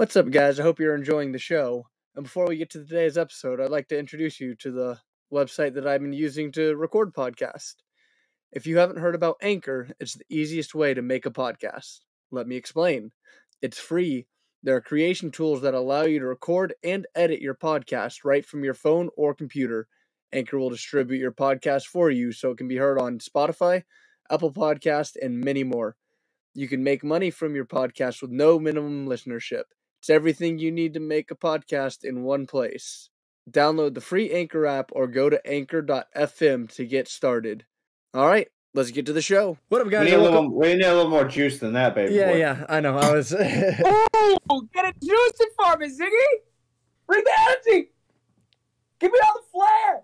What's up, guys? I hope you're enjoying the show. And before we get to today's episode, I'd like to introduce you to the website that I've been using to record podcasts. If you haven't heard about Anchor, it's the easiest way to make a podcast. Let me explain. It's free. There are creation tools that allow you to record and edit your podcast right from your phone or computer. Anchor will distribute your podcast for you so it can be heard on Spotify, Apple Podcast, and many more. You can make money from your podcast with no minimum listenership. It's everything you need to make a podcast in one place. Download the free Anchor app or go to anchor.fm to get started. All right, let's get to the show. What up, We guys? need, a little, we need a little more juice than that, baby. yeah, boy. yeah, I know. I was. Oh, get it juicy for me, Ziggy! Bring the energy! Give me all the flair!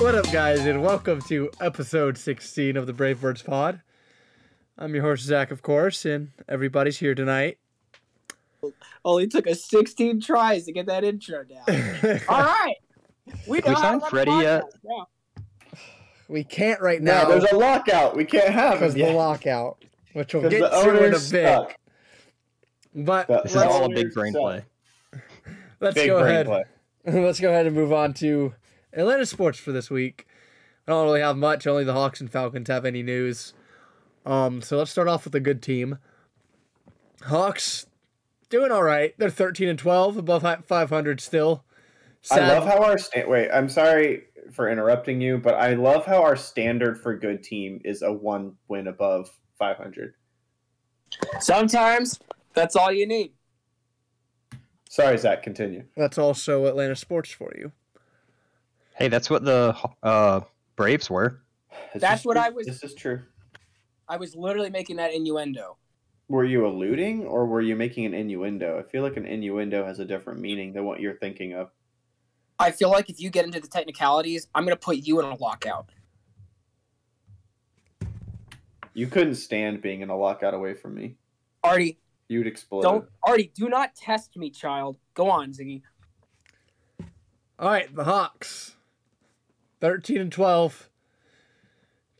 What up, guys, and welcome to episode 16 of the Brave Birds Pod. I'm your host, Zach, of course, and everybody's here tonight. Only took us 16 tries to get that intro down. all right! We, know we how to signed run Freddie yet? podcast we can't right No, now there's a lockout. We can't have because it the yet. lockout, which we'll 'Cause get the to in a owner's bit. stuck. But The- This is all a big brain stuck. play. let's Big go brain ahead. play. Let's go ahead and move on to Atlanta sports for this week. I don't really have much. Only the Hawks and Falcons have any news. Um, so let's start off with a good team. Hawks doing all right. They're thirteen and twelve, above five hundred still. I love how our sta- wait. I'm sorry for interrupting you, but I love how our standard for good team is a one win above 500. Sometimes that's all you need. Sorry, Zach. Continue. That's also Atlanta sports for you. Hey, that's what the uh, Braves were. This That's is what true. I was- This is true. I was literally making that innuendo. Were you alluding or were you making an innuendo? I feel like an innuendo has a different meaning than what you're thinking of. I feel like if you get into the technicalities, I'm going to put you in a lockout. You couldn't stand being in a lockout away from me. Artie, You'd explode. don't. Artie, do not test me, child. Go on, Ziggy. All right, the Hawks, thirteen and twelve,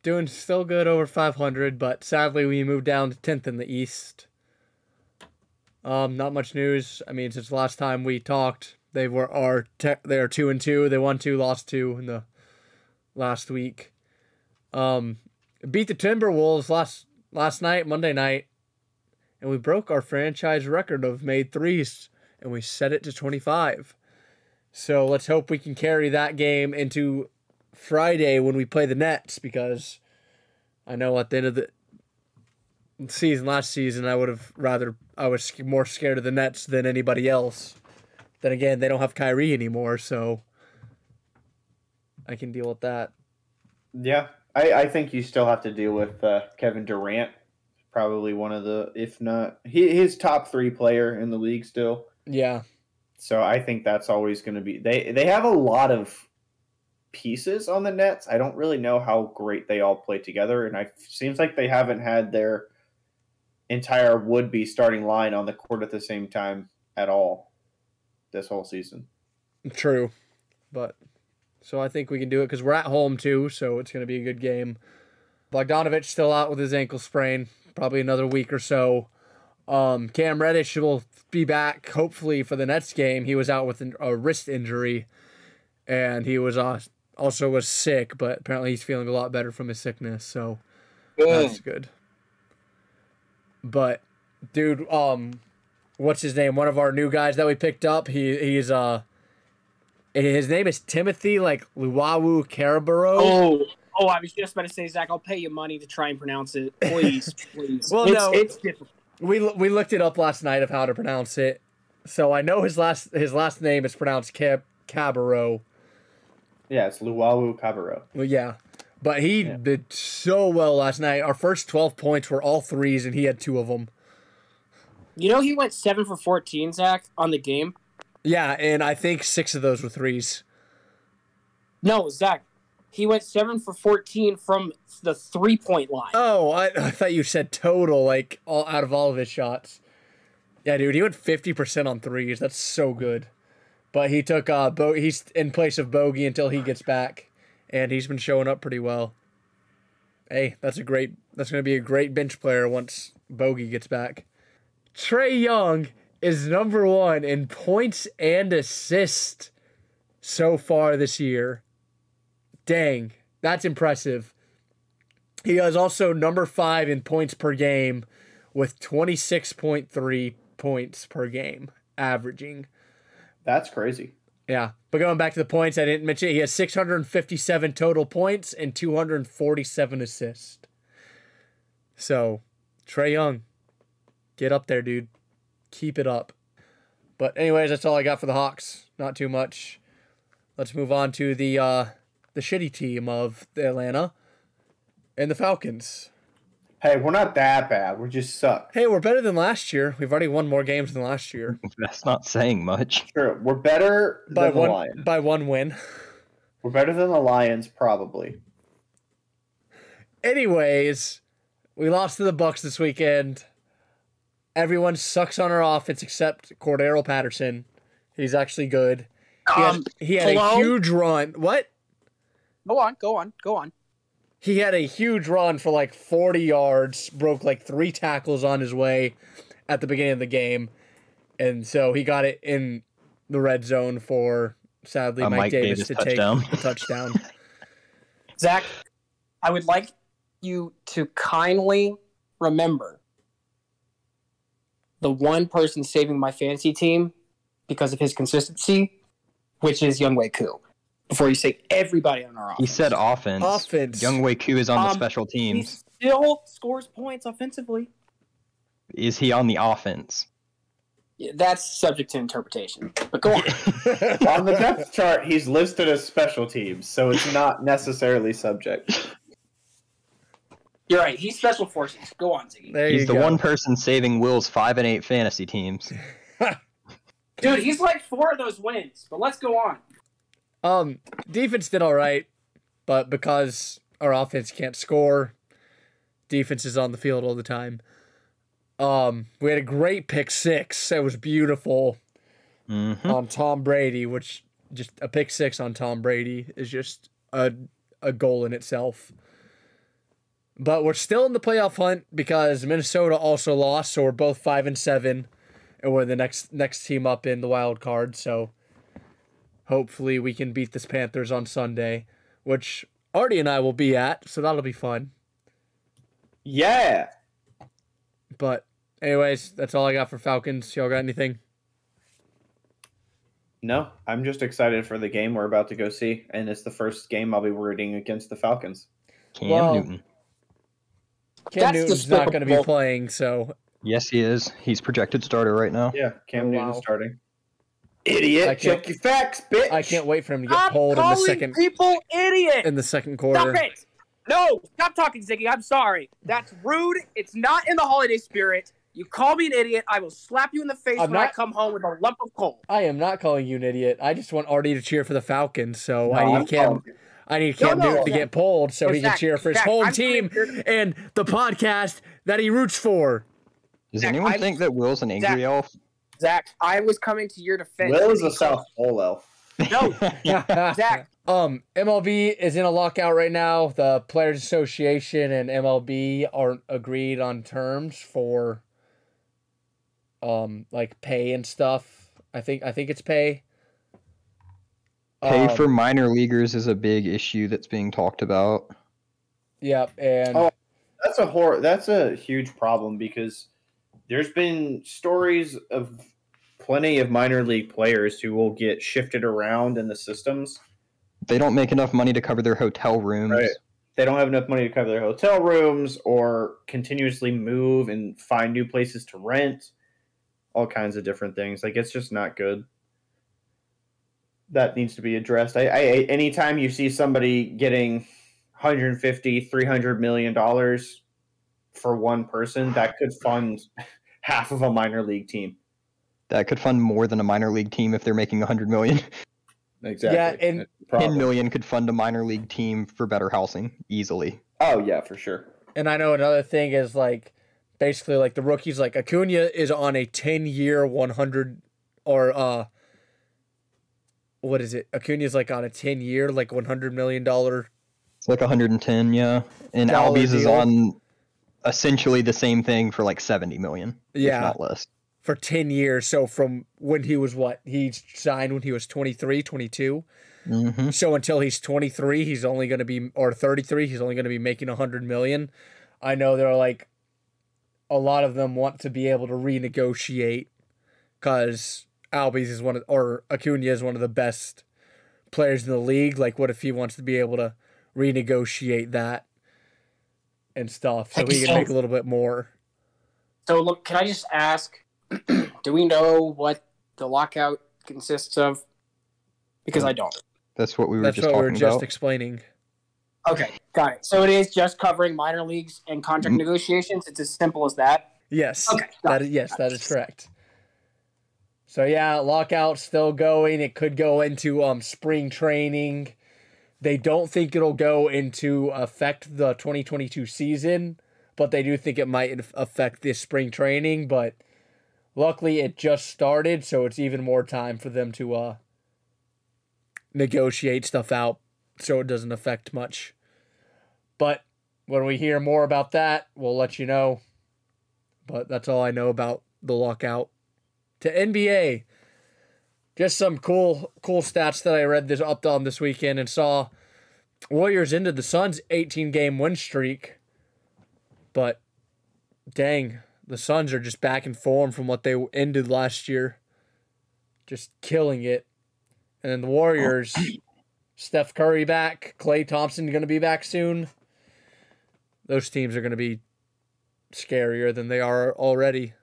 doing still good over five hundred, but sadly we moved down to tenth in the East. Um, not much news. I mean, since last time we talked, they were are te- they are two and two. They won two, lost two in the last week. Um, beat the Timberwolves last last night, Monday night, and we broke our franchise record of made threes, and we set it to twenty five. So let's hope we can carry that game into Friday when we play the Nets because I know at the end of the season last season I would have rather I was more scared of the Nets than anybody else. Then again, they don't have Kyrie anymore, so I can deal with that. Yeah, I, I think you still have to deal with uh, Kevin Durant. Probably one of the, if not, he, his top three player in the league still. Yeah, So I think that's always going to be. They they have a lot of pieces on the Nets. I don't really know how great they all play together, and I seems like they haven't had their entire would be starting line on the court at the same time at all this whole season. true. But so I think we can do it because we're at home too, so it's going to be a good game. Bogdanovich still out with his ankle sprain, probably another week or so. Um, Cam Reddish will be back hopefully for the Nets game. He was out with an- a wrist injury, and he was uh, also was sick, but apparently he's feeling a lot better from his sickness. So that's good. But dude, um, what's his name? One of our new guys that we picked up. He he's uh, his name is Timothy like Luwawu Karabaro. Oh, oh! I was just about to say, Zach. I'll pay you money to try and pronounce it, please, please. Well, it's, no. it's difficult. We we looked it up last night of how to pronounce it. So I know his last his last name is pronounced Cab Cabaro. Yeah, it's Luwawu Cabarrot. Well, yeah. But he Yeah. did so well last night. Our first 12 points were all threes, and he had two of them. You know, he went seven for fourteen, Zach, on the game. Yeah, and I think six of those were threes. No, Zach, he went seven for fourteen from the three-point line. Oh, I, I thought you said total, like all out of all of his shots. Yeah, dude, he went 50% on threes. That's so good. But he took uh Bo- he's in place of Bogey until he gets back, and he's been showing up pretty well. Hey, that's a great. That's to be a great bench player once Bogey gets back. Trae Young is number one in points and assists so far this year. Dang, that's impressive. He is also number five in points per game with 26.3 points per game averaging. That's crazy. Yeah. But going back to the points, I didn't mention it. He has 657 total points and 247 assists. So, Trae Young, get up there, dude. Keep it up. But anyways, that's all I got for the Hawks. Not too much. Let's move on to the uh the shitty team of Atlanta and the Falcons. Hey, we're not that bad. We just suck. Hey, we're better than last year. We've already won more games than last year That's not saying much. Sure, we're better by than the one Lions. by one win. We're better than the Lions, probably. Anyways, we lost to the Bucs this weekend. Everyone sucks on our offense except Cordarrelle Patterson. He's actually good. He had, Um, he had a huge run. What? go on, go on, go on. He had a huge run for like 40 yards, broke like three tackles on his way at the beginning of the game. And so he got it in the red zone for sadly A Mike, Mike Davis, Davis to touchdown. take a touchdown. Zach, I would like you to kindly remember the one person saving my fantasy team because of his consistency, which is Younghoe Koo. Before you say everybody on our offense. He said offense. Offense. Younghoe Koo is on the Um, special he teams. still scores points offensively. Is he on the offense? Yeah, that's subject to interpretation. But go on. On the depth chart, he's listed as special teams, so it's not necessarily subject. You're right. He's special forces. Go on, Ziggy. There He's you the go. one person saving Will's five and eight fantasy teams. Dude, he's like four of those wins. But let's go on. Um, defense did all right, but because our offense can't score, defense is on the field all the time. Um, we had a great pick six. It was beautiful hmm on Tom Brady, which just a pick six on Tom Brady is just a a goal in itself. But we're still in the playoff hunt because Minnesota also lost, so we're both five and seven, and we're the next next team up in the wild card. So hopefully we can beat this Panthers on Sunday, which Artie and I will be at, so that'll be fun. Yeah. But anyways, that's all I got for Falcons. Y'all got anything? No, I'm just excited for the game we're about to go see, and it's the first game I'll be rooting against the Falcons. Cam Well- Newton. Cam That's Newton's not going to be playing, so Yes, he is. He's projected starter right now. Yeah, Cam Oh, Newton wow. starting. I Idiot! can't- Check your facts, bitch. I can't wait for him to get Stop pulled in the calling second people idiot. in the second quarter. Stop it! No, stop talking, Ziggy. I'm sorry. That's rude. It's not in the holiday spirit. You call me an idiot, I will slap you in the face I'm when I come home with a lump of coal. I am not calling you an idiot. I just want Artie to cheer for the Falcons, so No, I I'm need Cam. calling. I need No, Cam no, Newton to Zach. get pulled so No, he can cheer for his Zach, home I'm team coming and the podcast that he roots for. Does Zach, anyone think that Will's an angry Zach. elf? Zach, I was coming to your defense. Will is a South Pole elf. No, Zach. Um, MLB is in a lockout right now. The Players Association and MLB aren't agreed on terms for um like pay and stuff. I think I think it's pay. Pay Um, for minor leaguers is a big issue that's being talked about. Yep, and Oh. That's a hor- That's a huge problem because there's been stories of plenty of minor league players who will get shifted around in the systems. They don't make enough money to cover their hotel rooms. Right. They don't have enough money to cover their hotel rooms or continuously move and find new places to rent. All kinds of different things. Like it's just not good. That needs to be addressed. I, I anytime you see somebody getting 150, 300 million dollars for one person, that could fund half of a minor league team. That could fund more than a minor league team if they're making 100 million. Exactly. Yeah, and- That's the 10 problem. million could fund a minor league team for better housing easily. Oh yeah, for sure. and I know another thing is like basically like the rookies like Acuna is on a 10 year 100 or uh what is it? Acuna's like on a ten year, like one hundred million dollar. It's like 110, yeah. And Dollar Albies is on essentially the same thing for like 70 million, if Yeah, not less. For 10 years. So from when he was what? He signed when he was 23, 22. hmm So until he's 23, he's only going to be or 33, he's only going to be making 100 million. I know they're like a lot of them want to be able to renegotiate cuz Albies is one of or Acuna is one of the best players in the league. Like what if he wants to be able to renegotiate that and stuff so he can make a little bit more. So look, can I just ask? do we know what the lockout consists of? Because I don't. That's what we were That's just what we talking were just about. explaining. Okay, got it. So it is just covering minor leagues and contract Mm. negotiations. It's as simple as that. Yes. Okay, That is, yes, that is correct. So yeah, lockout still going. It could go into um spring training. They don't think it'll go into affect the 2022 season, but they do think it might affect this spring training, but luckily it just started, so it's even more time for them to uh negotiate stuff out so it doesn't affect much. But when we hear more about that, we'll let you know but that's all I know about the lockout. To NBA, just some cool cool stats that I read this up on this weekend and saw Warriors ended the Suns 18 game win streak. But dang, the Suns are just back in form from what they ended last year. Just killing it. And then the Warriors, Steph Curry back, Klay Thompson going to be back soon. Those teams are going to be scarier than they are already.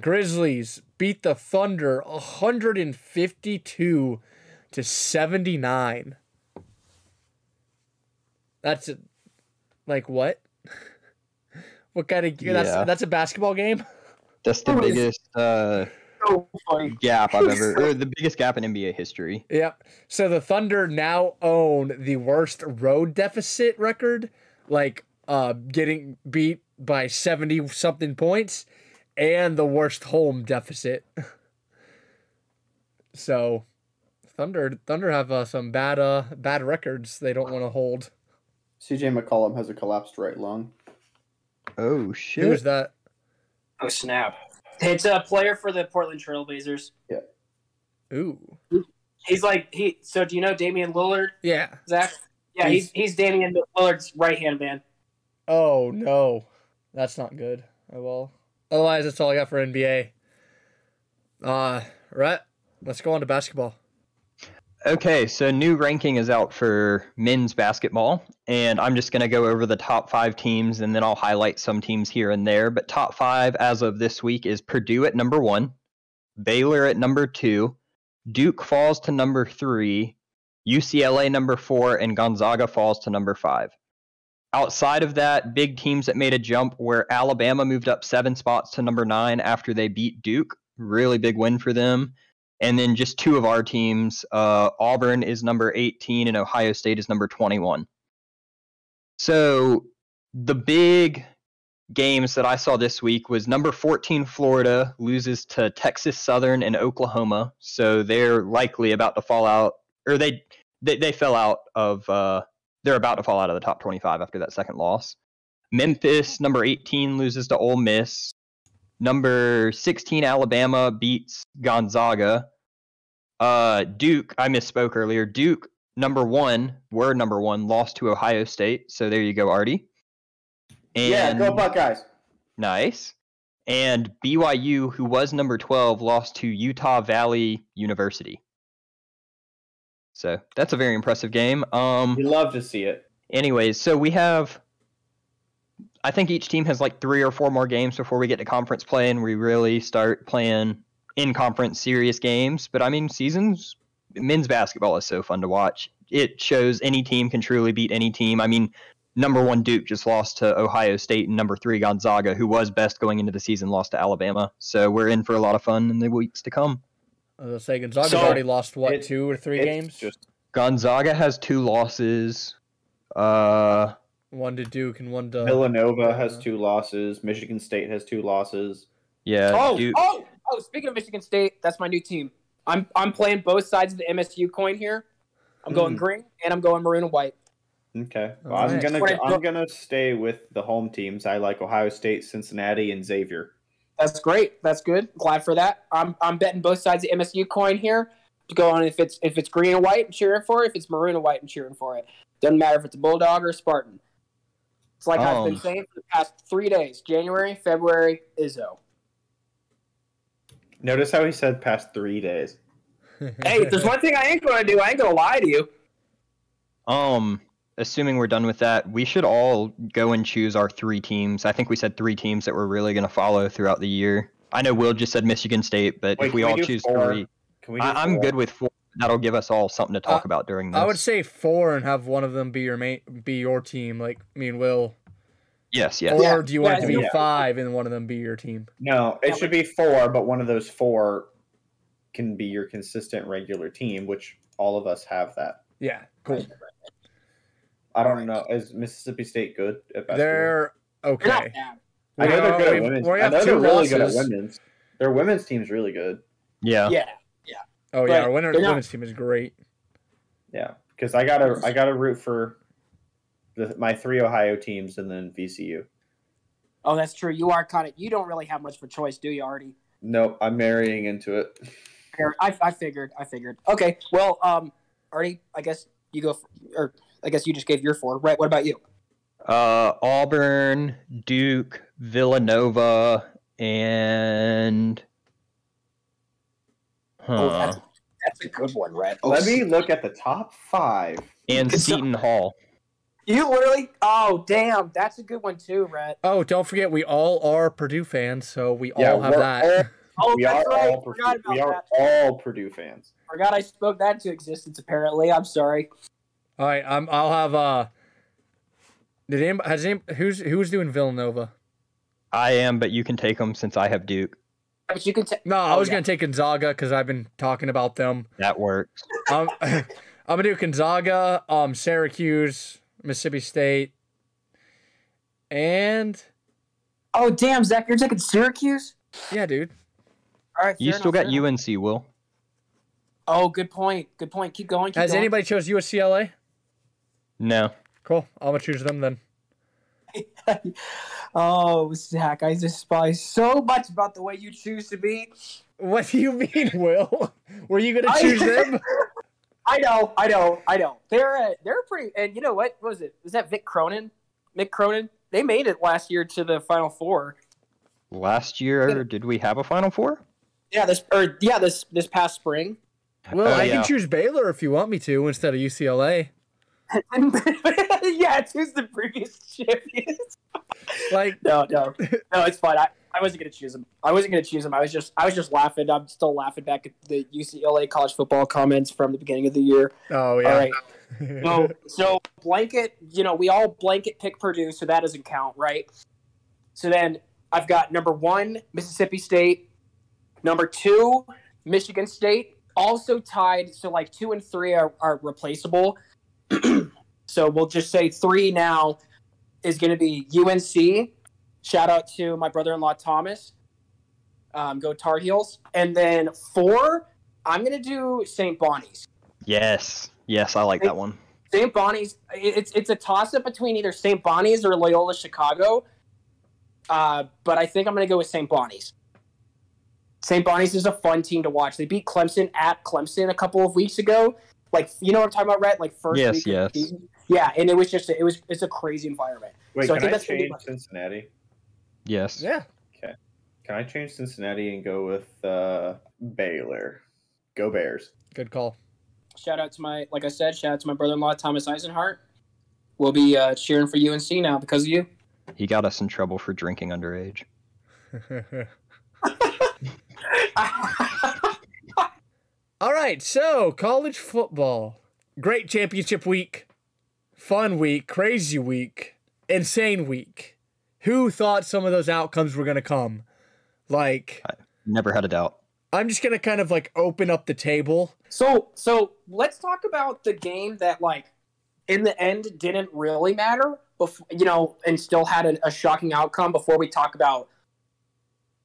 Grizzlies beat the Thunder 152 to 79. That's a, like what? What kind of that's Yeah. that's a basketball game? That's the biggest uh, So funny. gap I've ever, or the biggest gap in NBA history. Yep. So the Thunder now own the worst road deficit record, like uh getting beat by 70 something points and the worst home deficit. so Thunder Thunder have uh, some bad uh bad records they don't want to hold. CJ McCollum has a collapsed right lung. Oh shit! Who is that? Oh snap! It's a player for the Portland Trailblazers. Yeah. Ooh. He's like he. So do you know Damian Lillard, Yeah. Zach? Yeah, he's he's Damian Lillard's right hand man. Oh no. That's not good. Oh well. Otherwise that's all I got for NBA. Uh right. let's go on to basketball. Okay, so new ranking is out for men's basketball, and I'm just going to go over the top five teams and then I'll highlight some teams here and there. But top five as of this week is Purdue at number one, Baylor at number two, Duke falls to number three, UCLA number four, and Gonzaga falls to number five. Outside of that, big teams that made a jump where Alabama moved up seven spots to number nine after they beat Duke. Really big win for them. And then just two of our teams, uh, Auburn is number 18 and Ohio State is number 21. So the big games that I saw this week was number 14 Florida loses to Texas Southern and Oklahoma, so they're likely about to fall out, or they they, they fell out of uh, they're about to fall out of the top 25 after that second loss. Memphis, number 18, loses to Ole Miss. Number 16, Alabama beats Gonzaga. Uh, Duke, I misspoke earlier. Duke, number one, were number one, lost to Ohio State. So there you go, Artie. And yeah, go Buckeyes. Nice. And BYU, who was number 12, lost to Utah Valley University. So that's a very impressive game. Um, We love to see it. anyways, so we have I think each team has like three or four more games before we get to conference play and we really start playing in conference serious games. But I mean seasons men's basketball is so fun to watch. It shows any team can truly beat any team. I mean, number one Duke just lost to Ohio State and number three Gonzaga, who was best going into the season, lost to Alabama. So we're in for a lot of fun in the weeks to come. I was say Gonzaga's So, already lost what it- two or three games. Just Gonzaga has two losses. Uh One to Duke and one to Villanova uh, has two losses. Michigan State has two losses. yeah, oh, Duke, oh, oh! Speaking of Michigan State, that's my new team. I'm I'm playing both sides of the MSU coin here. I'm going Hmm. green and I'm going maroon and white. Okay. Well, Alright. I'm gonna What I- I'm gonna stay with the home teams. I like Ohio State, Cincinnati, and Xavier. That's great. That's good. Glad for that. I'm I'm betting both sides of the MSU coin here. To go on if it's if it's green and white, I'm cheering for it. If it's maroon and white, I'm cheering for it. Doesn't matter if it's a bulldog or a Spartan. It's like I've been Um. saying for the past three days: January, February, Izzo. Notice how he said past three days. Hey, if there's one thing I ain't gonna do, I ain't gonna lie to you. Um, assuming we're done with that, we should all go and choose our three teams. I think we said three teams that we're really going to follow throughout the year. I know Will just said Michigan State, but Wait, if we can we all choose four? three, Can we? Do I, I'm good with four. That'll give us all something to talk Uh, about during this. I would say four and have one of them be your main, be your team, like me and Will. Yes, yes. Or Yeah. do you want Yeah, it to be yeah. five and one of them be your team? No, it Yeah, should be four, but one of those four can be your consistent regular team, which all of us have that. Yeah, cool. I don't know. Is Mississippi State good at basketball? They're They're okay. not. I know they're good at we've- women's. we I know they're two really good at women's. Their women's team's really good. Yeah. Yeah. Yeah. Oh yeah, our winner, they're not- women's team is great. Yeah, because I gotta I gotta root for the, my three Ohio teams and then VCU. Oh, that's true. You are kind of. You don't really have much of a choice, do you, Artie? Nope, I'm marrying into it. I, I figured. I figured. Okay. Well, um, Artie, I guess you go. For, or I guess you just gave your four, right? What about you? Uh, Auburn, Duke, Villanova, and. Oh, that's, that's a good one, Red. Oh, Let me look at the top five. and Seton Hall. You literally. Oh, damn. That's a good one too, Red. Oh, don't forget we all are Purdue fans, so we Yeah, all have we're that. Oh, we that's are right. all Purdue, about we are that. all Purdue fans. Forgot I spoke that into existence. Apparently, I'm sorry. All right, I'm. I'll have. Uh, did anybody, has any, who's who's doing Villanova? I am, but you can take them since I have Duke. But you can. T- No, I Oh, was yeah. gonna take Gonzaga because I've been talking about them. That works. Um, I'm gonna do Gonzaga, um, Syracuse, Mississippi State, and oh, damn, Zach, you're taking Syracuse. yeah, dude. All right. You still enough, got enough. UNC, Will. Oh, good point. Good point. Keep going. Keep Has going. anybody chose USCLA? No. Cool. I'm gonna choose them then. oh, Zach, I despise so much about the way you choose to be. What do you mean, Will? Were you gonna I- choose them? I know, I know, I know. They're uh, they're pretty. And you know what? What was it? Was that Vic Cronin? Mick Cronin? They made it last year to the Final Four. Last year, did we have a Final Four? Yeah, this or yeah, this this past spring. Well, Oh, I yeah. can choose Baylor if you want me to instead of UCLA. yeah, it's who's the previous champions. Like, No, no, no. It's fine. I, I wasn't gonna choose him. I wasn't gonna choose him. I was just I was just laughing. I'm still laughing back at the UCLA college football comments from the beginning of the year. oh yeah. All right. So, so blanket, you know, we all blanket pick Purdue, so that doesn't count, right? So then I've got number one, Mississippi State. Number two, Michigan State. Also tied, so like two and three are, are replaceable. so we'll just say three now is going to be UNC. Shout out to my brother in law, Thomas. Um, go Tar Heels. And then four, I'm going to do St. Bonnie's. Yes. Yes, I like that one. St. Bonnie's. It's it's a toss up between either St. Bonnie's or Loyola Chicago. Uh, but I think I'm going to go with St. Bonnie's. St. Bonnie's is a fun team to watch. They beat Clemson at Clemson a couple of weeks ago. Like you know what I'm talking about, Rhett? Like first Yes, week yes. season. Yeah, and it was just it was it's a crazy environment. Wait, So I can think I, that's gonna be change Cincinnati? Yes. yeah. Okay. Can I change Cincinnati and go with uh, Baylor? Go Bears. Good call. Shout out to my like I said, shout out to my brother-in-law Thomas Eisenhart. We'll be uh, cheering for UNC now because of you. He got us in trouble for drinking underage. All right, so college football. Great championship week. Fun week, crazy week, insane week. Who thought some of those outcomes were going to come? Like, Never had a doubt. I'm just going to kind of like open up the table. So so let's talk about the game that like in the end didn't really matter, before, you know, and still had a, a shocking outcome before we talk about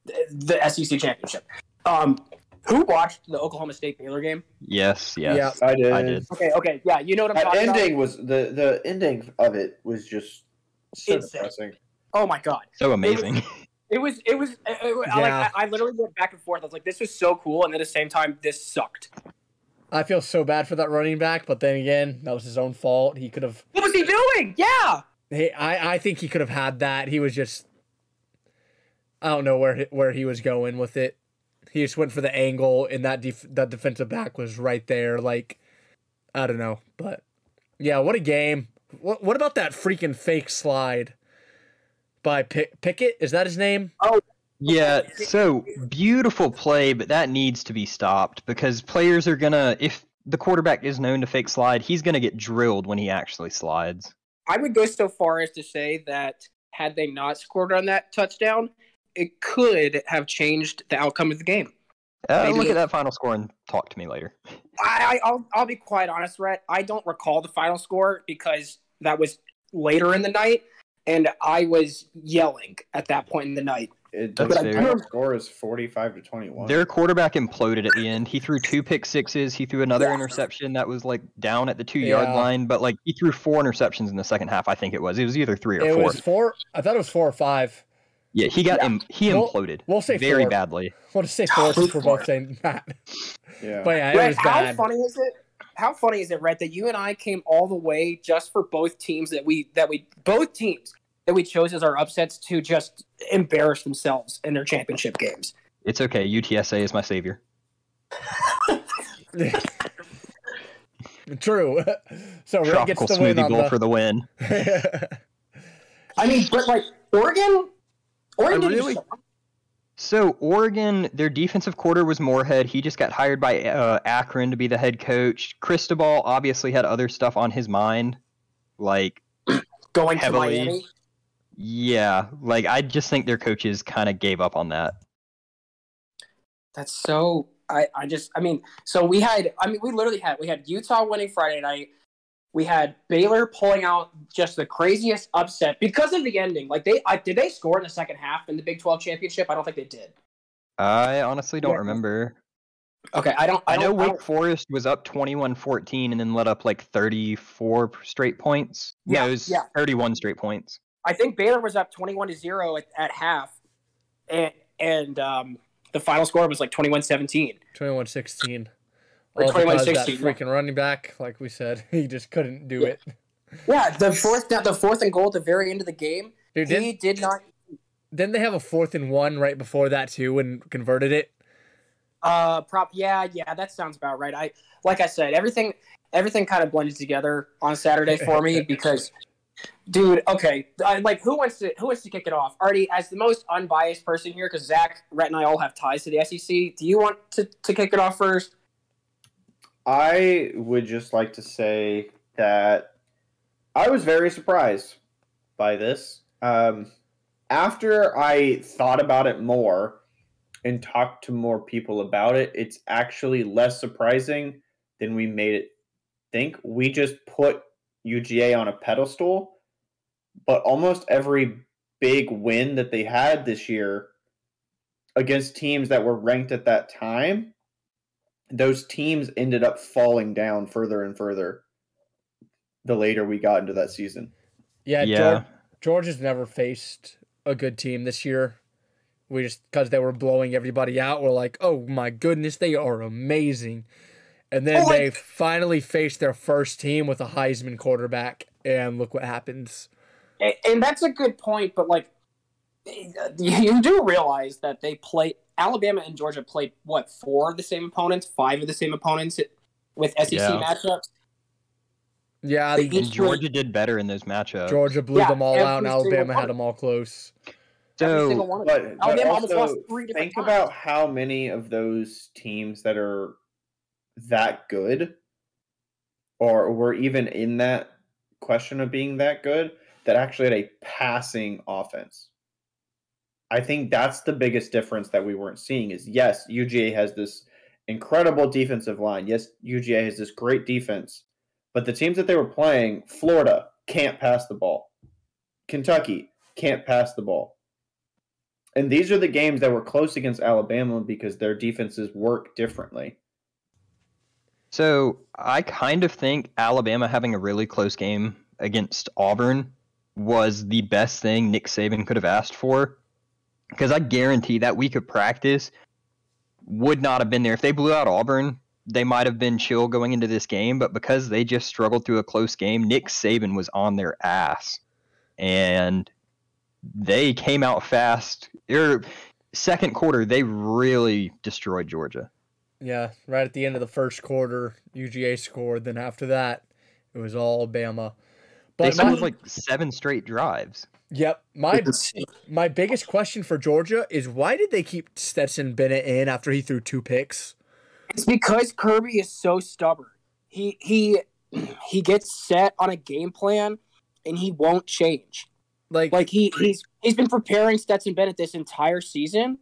the, the SEC championship. Um, Who watched the Oklahoma State Baylor game? Yes, yes. I did. I did. Okay, okay, yeah, you know what I'm That talking ending about. was the the ending of it was just so Insane. depressing. Oh my god, So amazing. it was it was, it, it- Yeah. like I, I literally went back and forth. I was like, this was so cool, and at the same time, this sucked. I feel so bad for that running back, but then again, that was his own fault. He could have. What was he doing? Yeah, Hey, I I think he could have had that. He was just. I don't know where he, where he was going with it. He just went for the angle, and that def- that defensive back was right there. Like, I don't know, but yeah, what a game. What what about that freaking fake slide by Pick- Pickett? Is that his name? Oh. Yeah, so beautiful play, but that needs to be stopped because players are gonna if the quarterback is known to fake slide, he's gonna get drilled when he actually slides. I would go so far as to say that had they not scored on that touchdown, it could have changed the outcome of the game. Uh, look it- at that final score and talk to me later. I, I I'll I'll be quite honest, Rhett. I don't recall the final score because that was later in the night, and I was yelling at that point in the night. It, That's the final score is forty five to twenty one. Their quarterback imploded at the end. He threw two pick sixes. He threw another Yeah. interception that was like down at the two yard Yeah. line, but like he threw four interceptions in the second half. I think it was. It was either three or It four. was four. I thought it was four or five. Yeah, he got Yeah. Im- he We'll- imploded we'll say very four. badly. We'll just say four since we're both saying that. Yeah. But yeah, it Rhett, was how bad. funny is it? How funny is it, Rhett, that you and I came all the way just for both teams that we that we both teams that we chose as our upsets to just embarrass themselves in their championship games. It's okay. UTSA is my savior. True. So Rick gets Tropical the win smoothie on bowl the. for the win. I mean, but like Oregon, Oregon really- So Oregon, their defensive quarter was Moorhead. He just got hired by uh, Akron to be the head coach. Cristobal obviously had other stuff on his mind, like going heavily. to Miami. yeah, like I just think their coaches kind of gave up on that. That's so. I, I just I mean so we had I mean we literally had we had Utah winning Friday night. We had Baylor pulling out just the craziest upset because of the ending. Like they I, did they score in the second half in the Big Twelve championship? I don't think they did. I honestly don't Yeah. remember. Okay, I don't. I, I know don't, I Wake don't- Forest was up 21-14 and then let up like 34 straight points. Yeah, no, it was yeah. 31 straight points. I think Baylor was up twenty-one to zero at, at half, and and um, the final score was like 21-17. 21 16. Or All because that 21-16, freaking running back, like we said, he just couldn't do Yeah. it. Yeah, the fourth the fourth and goal at the very end of the game. Dude, He did not. didn't they have a fourth and one right before that too and converted it? Uh, prop. Yeah, yeah, that sounds about right. I like I said, everything everything kind of blended together on Saturday for me because, dude. Okay, I, like who wants to who wants to kick it off? Artie, as the most unbiased person here, because Zach, Rhett, and I all have ties to the SEC. Do you want to to kick it off first? I would just like to say that I was very surprised by this. Um, after I thought about it more and talked to more people about it, it's actually less surprising than we made it think. We just put UGA on a pedestal, but almost every big win that they had this year against teams that were ranked at that time those teams ended up falling down further and further the later we got into that season. Yeah, Yeah. George, Georgia's never faced a good team this year. We just because they were blowing everybody out, we're like, oh my goodness, they are amazing. And then Oh, like- they finally faced their first team with a Heisman quarterback, and look what happens. And, and that's a good point, but like, you do realize that they play Alabama and Georgia played what four of the same opponents, five of the same opponents with SEC Yeah. matchups. Yeah, They the- each- And Georgia did better in those matchups. Georgia blew Yeah, them all out, and Alabama had them all close. So one of them. But, but also lost three different think times. about how many of those teams that are that good or were even in that question of being that good that actually had a passing offense. I think that's the biggest difference that we weren't seeing is yes, UGA has this incredible defensive line. Yes, UGA has this great defense. But the teams that they were playing, Florida can't pass the ball. Kentucky can't pass the ball. And these are the games that were close against Alabama because their defenses work differently. So I kind of think Alabama having a really close game against Auburn was the best thing Nick Saban could have asked for. Because I guarantee that week of practice would not have been there. If they blew out Auburn, they might have been chill going into this game, but because they just struggled through a close game, Nick Saban was on their ass. And they came out fast. Or second quarter, they really destroyed Georgia. Yeah, right at the end of the first quarter, UGA scored. Then after that, it was all Bama. They But my, scored like seven straight drives. Yep, my my biggest question for Georgia is why did they keep Stetson Bennett in after he threw two picks? It's because Kirby is so stubborn. He he he gets set on a game plan and he won't change. Like, Like he he's he's been preparing Stetson Bennett this entire season,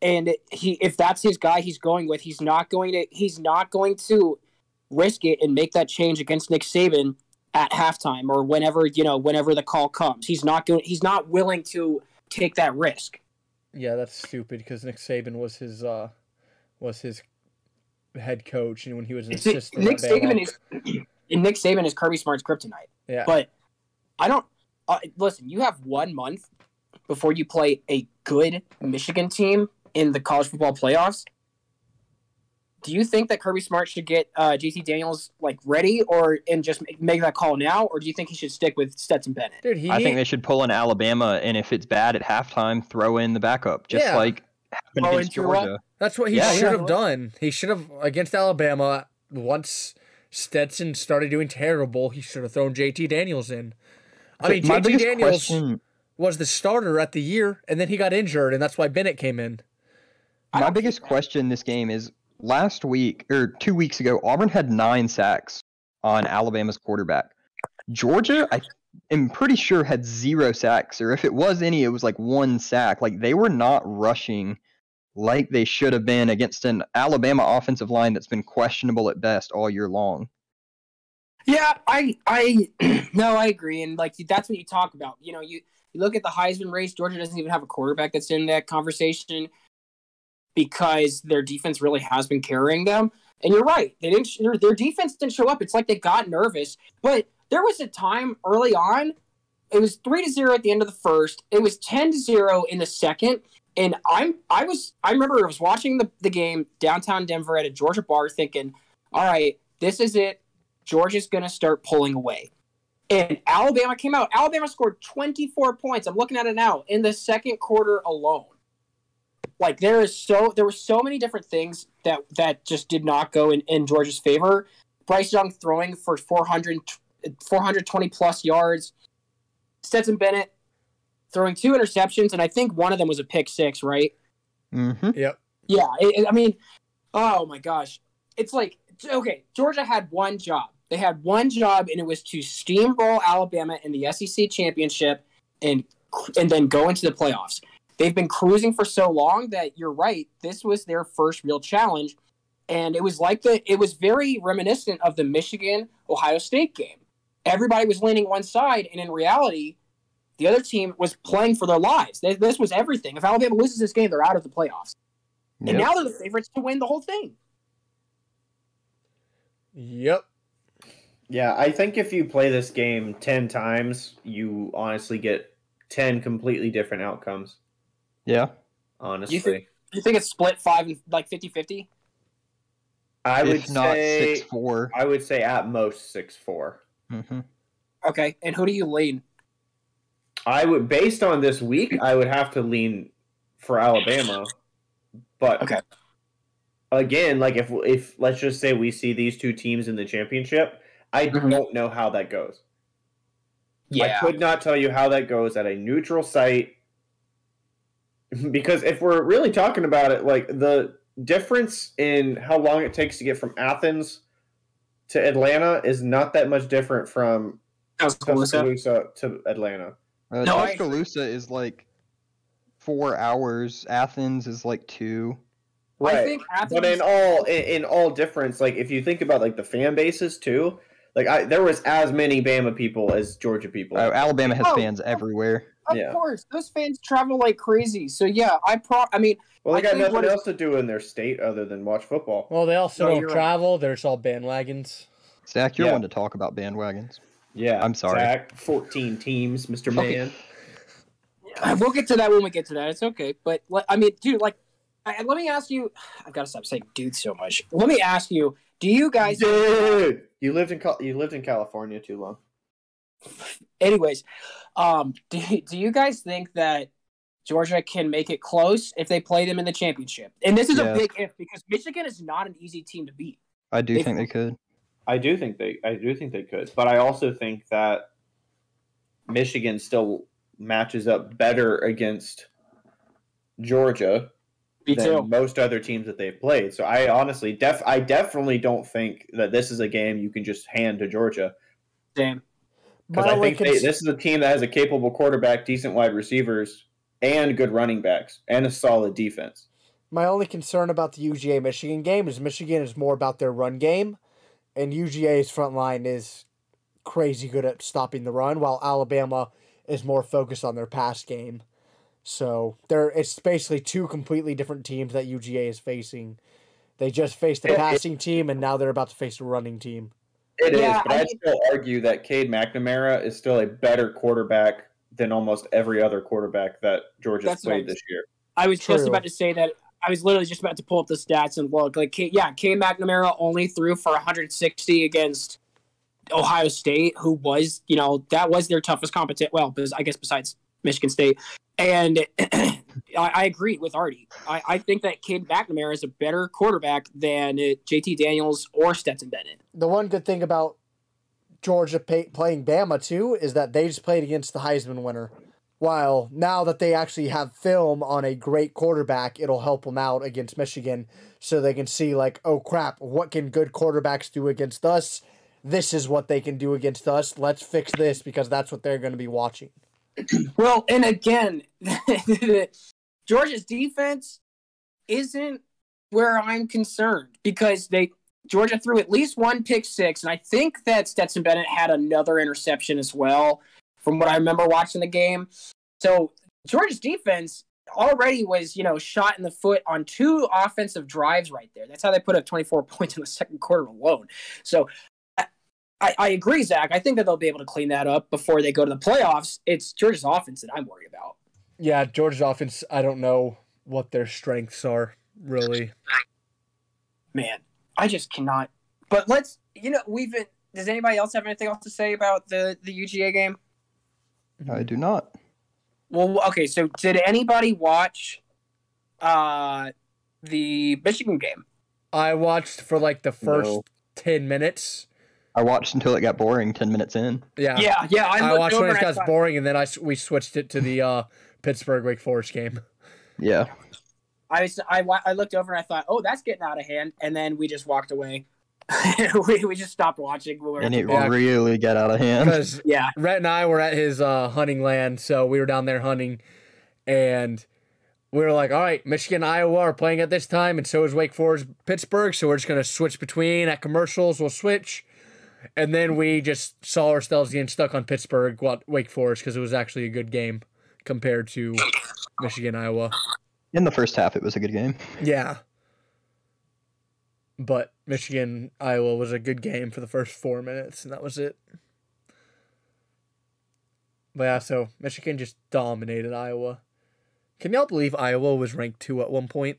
and he if that's his guy he's going with, he's not going to he's not going to risk it and make that change against Nick Saban at halftime or whenever you know whenever the call comes. He's not going. He's not willing to take that risk. yeah, that's stupid because Nick Saban was his uh was his head coach and when he was an It's- assistant. Nick. Saban is Nick Saban is Kirby Smart's kryptonite. yeah, But I don't uh, listen. You have one month before you play a good Michigan team in the college football playoffs. Do you think that Kirby Smart should get uh, JT Daniels like ready, or and just make, make that call now, or do you think he should stick with Stetson Bennett? dude, he I think they should pull in Alabama, and if it's bad at halftime, throw in the backup, just Yeah. like happened Throw against in Tua. Georgia. That's what he Yeah, should yeah. have done. He should have against Alabama. Once Stetson started doing terrible, he should have thrown JT Daniels in. I mean, JT Daniels question, was the starter at the year, and then he got injured, and that's why Bennett came in. My biggest question in this game is last week or two weeks ago, Auburn had nine sacks on Alabama's quarterback. Georgia, I am pretty sure had zero sacks, or if it was any, it was like one sack. Like they were not rushing like they should have been against an Alabama offensive line that's been questionable at best all year long. Yeah, I I no, I agree, and like that's what you talk about. You know, you you look at the Heisman race. Georgia doesn't even have a quarterback that's in that conversation because their defense really has been carrying them. And you're right, they didn't. Their, their defense didn't show up. It's like they got nervous, but there was a time early on. It was three to zero at the end of the first. It was ten to zero in the second. And I'm I was I remember I was watching the, the game downtown Denver at a Georgia bar thinking, all right, this is it. Georgia's going to start pulling away. And Alabama came out. Alabama scored 24 points. I'm looking at it now in the second quarter alone. Like there is so there were so many different things that that just did not go in, in Georgia's favor. Bryce Young throwing for 400 420 plus yards. Stetson Bennett throwing two interceptions, and I think one of them was a pick six, right? Mm-hmm. Yep. Yeah, it, it- I mean, oh my gosh, it's like okay, Georgia had one job. They had one job, and it was to steamroll Alabama in the SEC championship, and and then go into the playoffs. They've been cruising for so long that you're right. This was their first real challenge, and it was like the it was very reminiscent of the Michigan Ohio State game. Everybody was leaning one side, and in reality, the other team was playing for their lives. This, this was everything. If Alabama loses this game, they're out of the playoffs. And now they're the favorites to win the whole thing. Yep. Yeah, I think if you play this game 10 times, you honestly get 10 completely different outcomes. Yeah. Honestly. think- You think it's split five and like 50 50? I would if not say six four. I would say at most 6-4. Mm-hmm. Okay. And who do you lean? I would based on this week, I would have to lean for Alabama. But Okay. again, like if if let's just say we see these two teams in the championship, I Mhm. don't know how that goes. Yeah, I could not tell you how that goes at a neutral site because if we're really talking about it, like the difference in how long it takes to get from Athens to Atlanta is not that much different from Tuscaloosa. Tuscaloosa to Atlanta. Uh, No, I- Tuscaloosa is like four hours. Athens is like two. I think Athens. but in all in, in all difference, like if you think about like the fan bases too, Like I, there was as many Bama people as Georgia people. Oh, Alabama has Oh, fans everywhere. Of Yeah. course, those fans travel like crazy. So yeah, I pro. I mean, well, they I got nothing what it- else to do in their state other than watch football. Well, they also No, don't you're right. travel. There's all bandwagons. Zach, you're Yeah. one to talk about bandwagons. Yeah, I'm sorry. Zach, Fourteen teams, Mister Okay. Man. we'll get to that when we get to that. It's okay, but I mean, dude, like, I, let me ask you. I've got to stop saying "dude" so much. Let me ask you: Do you guys? Dude, you lived in you lived in California too long. Anyways, um, do do you guys think that Georgia can make it close if they play them in the championship? And this is Yeah. a big if because Michigan is not an easy team to beat. I do If- think they could. I do think they I do think they could, but I also think that Michigan still matches up better against Georgia Me than too. most other teams that they've played. So I honestly def I definitely don't think that this is a game you can just hand to Georgia Same. because I only think they, this is a team that has a capable quarterback, decent wide receivers, and good running backs, and a solid defense. My only concern about the UGA Michigan game is Michigan is more about their run game, and UGA's front line is crazy good at stopping the run, while Alabama is more focused on their pass game. So they're it's basically two completely different teams that UGA is facing. They just faced the It- it- passing team, and now they're about to face a running team. It is, Yeah, but I I'd still argue that Cade McNamara is still a better quarterback than almost every other quarterback that Georgia's That's played this year. I was True. just about to say that. I was literally just about to pull up the stats and look. Like, K- yeah, K McNamara only threw for 160 against Ohio State, who was, you know, that was their toughest competition. Well, because I guess besides Michigan State. And I, I agree with Artie. I, I think that Cade McNamara is a better quarterback than uh, JT Daniels or Stetson Bennett. The one good thing about Georgia pay, playing Bama too is that they just played against the Heisman winner. While now that they actually have film on a great quarterback, it'll help them out against Michigan so they can see, like, oh crap, what can good quarterbacks do against us? This is what they can do against us. Let's fix this because that's what they're going to be watching. Well, and again, Georgia's defense isn't where I'm concerned because they Georgia threw at least one pick six, and I think that Stetson Bennett had another interception as well, from what I remember watching the game. So Georgia's defense already was, you know, shot in the foot on two offensive drives right there. That's how they put up 24 points in the second quarter alone. So I, I agree, Zach. I think that they'll be able to clean that up before they go to the playoffs. It's Georgia's offense that I'm worried about. Yeah, Georgia's offense, I don't know what their strengths are, really. Man, I just cannot. But let's, you know, we've been. Does anybody else have anything else to say about the the UGA game? I do not. Well, okay. So, did anybody watch uh the Michigan game? I watched for like the first No. 10 minutes. I watched until it got boring 10 minutes in. Yeah. Yeah, yeah. I, I, watched over when it got thought- boring, and then I we switched it to the uh, Pittsburgh Wake Forest game. Yeah. I was I, I looked over and I thought, oh, that's getting out of hand, and then we just walked away. we, we just stopped watching. we were And it the really got out of hand. Because yeah, Rhett and I were at his uh, hunting land, so we were down there hunting, and we were like, "All right, Michigan, Iowa are playing at this time, and so is Wake Forest, Pittsburgh. So we're just gonna switch between at commercials. We'll switch." And then we just saw ourselves getting stuck on Pittsburgh, Wa- Wake Forest, because it was actually a good game compared to Michigan, Iowa. In the first half, it was a good game. Yeah. But Michigan Iowa was a good game for the first four minutes, and that was it. But yeah, so Michigan just dominated Iowa. Can y'all believe Iowa was ranked two at one point?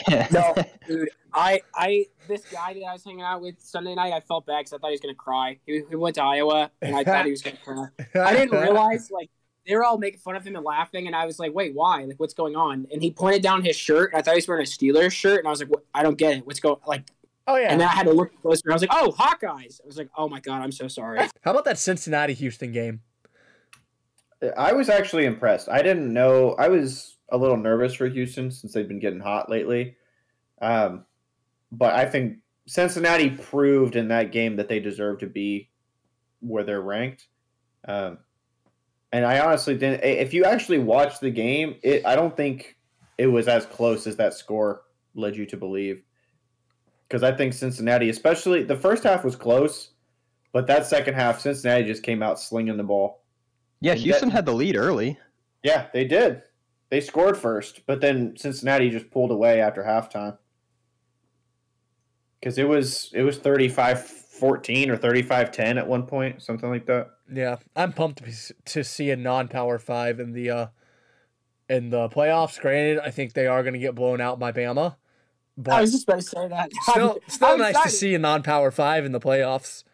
no, dude. I I this guy that I was hanging out with Sunday night, I felt bad because I thought he was gonna cry. He, he went to Iowa, and I thought he was gonna cry. I didn't realize like they were all making fun of him and laughing, and I was like, "Wait, why? Like, what's going on?" And he pointed down his shirt. And I thought he was wearing a Steelers shirt, and I was like, what? "I don't get it. What's going?" Like, Oh yeah. and then I had to look closer. I was like, "Oh, Hawkeyes!" I was like, "Oh my god, I'm so sorry." How about that Cincinnati Houston game? I was actually impressed. I didn't know. I was a little nervous for Houston since they've been getting hot lately. Um, but I think Cincinnati proved in that game that they deserve to be where they're ranked. Um, and I honestly didn't. If you actually watch the game, it I don't think it was as close as that score led you to believe. Because I think Cincinnati, especially the first half, was close, But that second half, Cincinnati just came out slinging the ball. Yeah, Houston that- had the lead early. Yeah, they did. They scored first, but then Cincinnati just pulled away after halftime. Cuz it was it was 35-14 or 35-10 at one point, something like that. Yeah, I'm pumped to, be, to see a non-power five in the uh in the playoffs. Granted, I think they are going to get blown out by Bama, But I was just about to say that. still, still I'm nice to see a non-power five in the playoffs.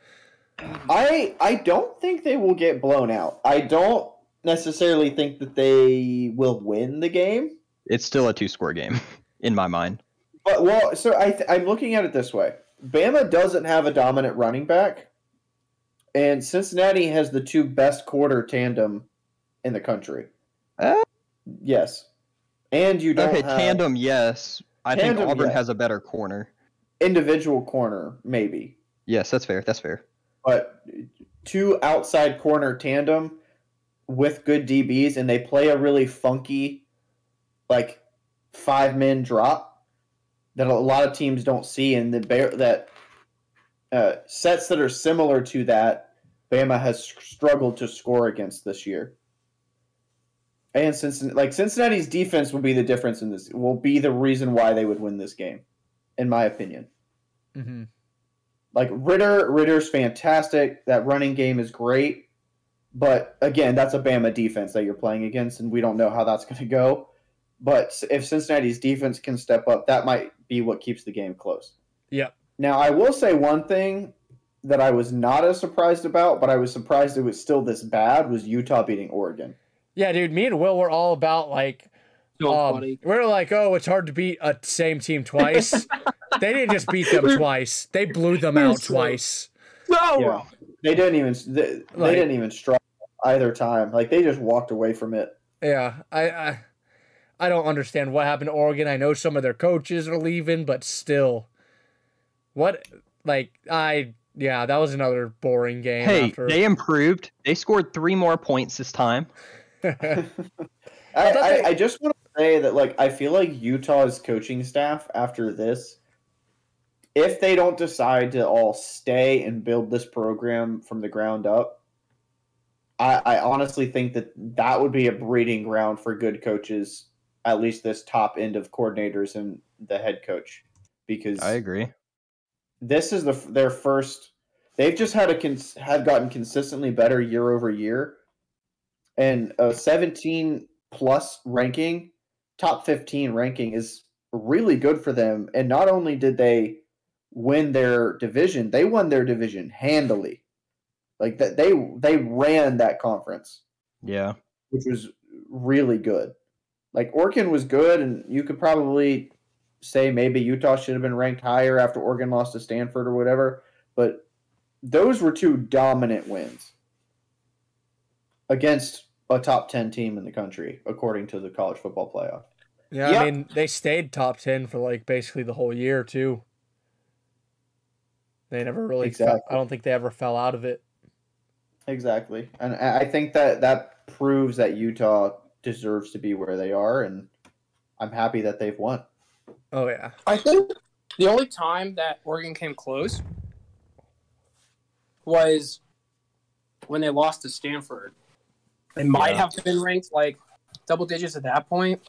I I don't think they will get blown out. I don't necessarily think that they will win the game. It's still a two score game in my mind. But well, so I th- I'm looking at it this way: Bama doesn't have a dominant running back, and Cincinnati has the two best quarter tandem in the country. Uh, Yes, and you don't okay, have tandem, yes. I think Tandem, Auburn yeah. has a better corner. individual corner, maybe, Yes, that's fair. That's fair. but two outside corner tandem with good DBs, and they play a really funky, like five men drop that a lot of teams don't see, and the bear that uh, sets that are similar to that, Bama has struggled to score against this year. And Cincinnati, like Cincinnati's defense will be the difference in this. Will be the reason why they would win this game, in my opinion. Mm-hmm. Like Ridder, Ridder's fantastic. That running game is great. But again, that's a Bama defense that you're playing against, and we don't know how that's going to go. But if Cincinnati's defense can step up, that might be what keeps the game close. Yep. Now, I will say one thing that I was not as surprised about, but I was surprised it was still this bad was Utah beating Oregon. Yeah, dude. Me and Will were all about like So um, funny. we're like, oh, it's hard to beat a same team twice. they didn't just beat them twice; they blew them out So- twice. No, Yeah. They didn't even they, Like- they didn't even struggle either time. Like they just walked away from it. Yeah, I, I, I don't understand what happened to Oregon. I know some of their coaches are leaving, but still, what? Like, I, yeah, that was another boring game. Hey, after. they improved. They scored three more points this time. I, I, I just want to say that like I feel like Utah's coaching staff after this, if they don't decide to all stay and build this program from the ground up, I, I honestly think that that would be a breeding ground for good coaches, at least this top end of coordinators and the head coach, because I agree. this is the their first. They've just had a cons, have gotten consistently better year over year, and a 17 plus ranking, top 15 ranking is really good for them. And not only did they win their division, they won their division handily. Like that, they they ran that conference, Yeah. which was really good. Like Oregon was good, and you could probably say maybe Utah should have been ranked higher after Oregon lost to Stanford or whatever. But those were two dominant wins against a top 10 team in the country, according to the college football playoff. yeah, Yep. I mean, they stayed top ten for like basically the whole year too. They never really. Fell, Exactly. I don't think they ever fell out of it. Exactly. And I I think that that proves that Utah deserves to be where they are. And I'm happy that they've won. Oh yeah, I think the only time that Oregon came close was when they lost to Stanford. They might have been ranked like double digits at that point,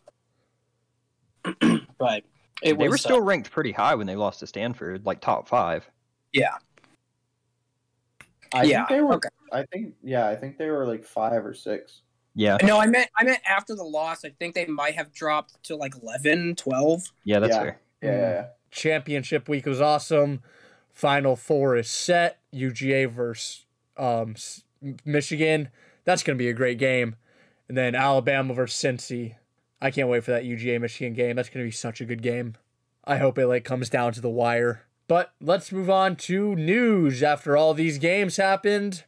but it they was were uh, still ranked pretty high when they lost to Stanford, like top five. yeah. I Yeah, think they were, okay. I think, yeah, I think they were like five or six. Yeah. No, I meant I meant after the loss. I think they might have dropped to like 11, 12. Yeah, that's Yeah. fair. Yeah, yeah, yeah. championship week was awesome. Final four is set. UGA versus um, Michigan. That's going to be a great game. And then Alabama versus Cincy. I can't wait for that UGA Michigan game. That's going to be such a good game. I hope it like comes down to the wire. But let's move on to news. After all these games happened,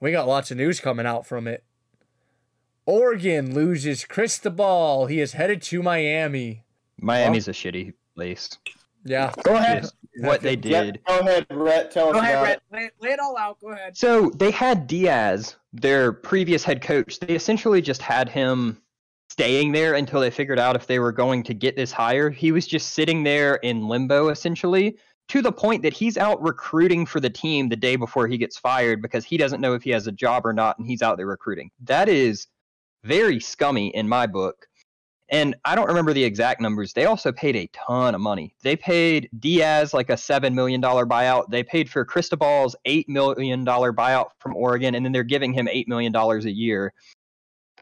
we got lots of news coming out from it. Oregon loses Cristobal. He is headed to Miami. Miami's a shitty place. Yeah. Go ahead. Just what they Yeah, did. go ahead, Brett. Tell us Go ahead, about Brett. Lay, lay it all out. Go ahead. So they had Diaz, their previous head coach. They essentially just had him staying there until they figured out if they were going to get this hire. He was just sitting there in limbo, essentially, to the point that he's out recruiting for the team the day before he gets fired because he doesn't know if he has a job or not and he's out there recruiting. That is very scummy in my book. And I don't remember the exact numbers. They also paid a ton of money. They paid Diaz like a $7 million buyout. They paid for Cristobal's $8 million buyout from Oregon, and then they're giving him $8 million a year.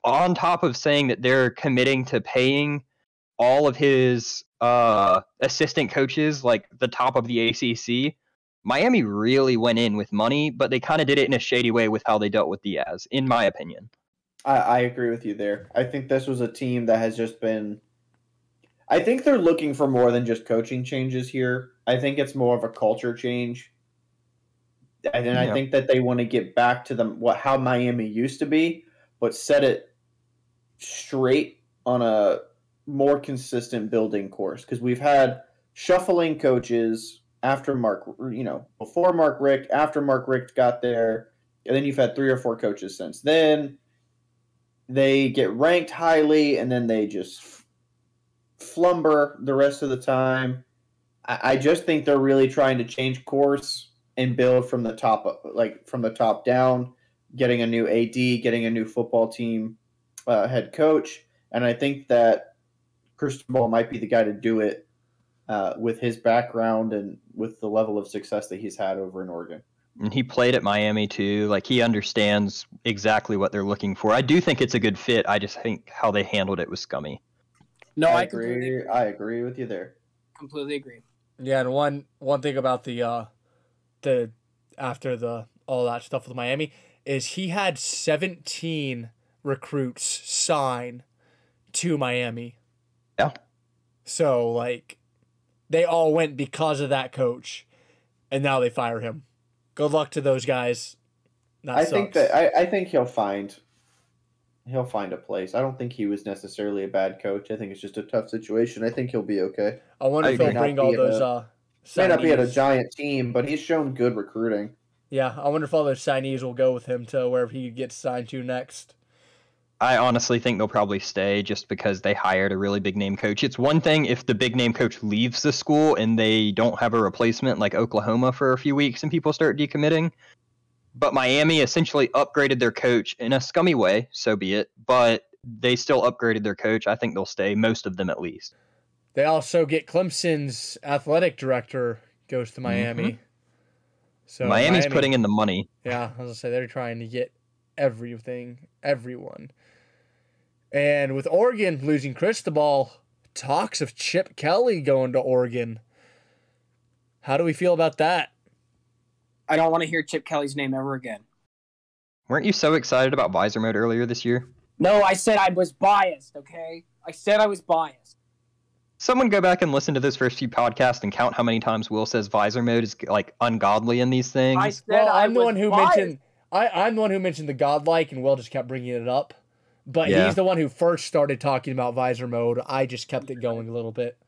On top of saying that they're committing to paying all of his uh, assistant coaches, like the top of the ACC, Miami really went in with money, but they kind of did it in a shady way with how they dealt with Diaz, in my opinion. I, I agree with you there. I think this was a team that has just been. I think they're looking for more than just coaching changes here. I think it's more of a culture change. And then Yeah. I think that they want to get back to them what how Miami used to be, but set it straight on a more consistent building course because we've had shuffling coaches after Mark, you know, before Mark Richt, after Mark Richt got there, and then you've had three or four coaches since then. They get ranked highly, and then they just flumber the rest of the time. I, I just think they're really trying to change course and build from the top, up, like from the top down, getting a new AD, getting a new football team uh, head coach, and I think that Cristobal might be the guy to do it uh, with his background and with the level of success that he's had over in Oregon. And he played at Miami too. Like he understands exactly what they're looking for. I do think it's a good fit. I just think how they handled it was scummy. No, I I, completely, agree. I agree with you there. completely agree. Yeah, and one one thing about the uh the after the all that stuff with Miami is he had 17 recruits sign to Miami. Yeah. So like they all went because of that coach and now they fire him. Good luck to those guys. That I think that I, I think he'll find he'll find a place. I don't think he was necessarily a bad coach. I think it's just a tough situation. I think he'll be okay. I wonder I if they'll bring all those a- uh May not be at a giant team, but he's shown good recruiting. Yeah, I wonder if all those signees will go with him to wherever he gets signed to next. I honestly think they'll probably stay just because they hired a really big name coach. It's one thing if the big name coach leaves the school and they don't have a replacement like Oklahoma for a few weeks and people start decommitting. But Miami essentially upgraded their coach in a scummy way, so be it. But they still upgraded their coach. I think they'll stay, most of them at least. They also get Clemson's athletic director goes to mm-hmm. Miami. So Miami's Miami- putting in the money. Yeah, as I was gonna say they're trying to get everything, everyone. And with Oregon losing Cristobal, talks of Chip Kelly going to Oregon. How do we feel about that? I don't want to hear Chip Kelly's name ever again. Weren't you so excited about Visor Mode earlier this year? No, I said I was biased. Okay, I said I was biased. Someone go back and listen to those first few podcasts and count how many times Will says Visor Mode is like ungodly in these things. I said Well, I I'm the one who biased. mentioned I, I'm the one who mentioned the godlike and Will just kept bringing it up. But Yeah. he's the one who first started talking about visor mode. I just kept it going a little bit.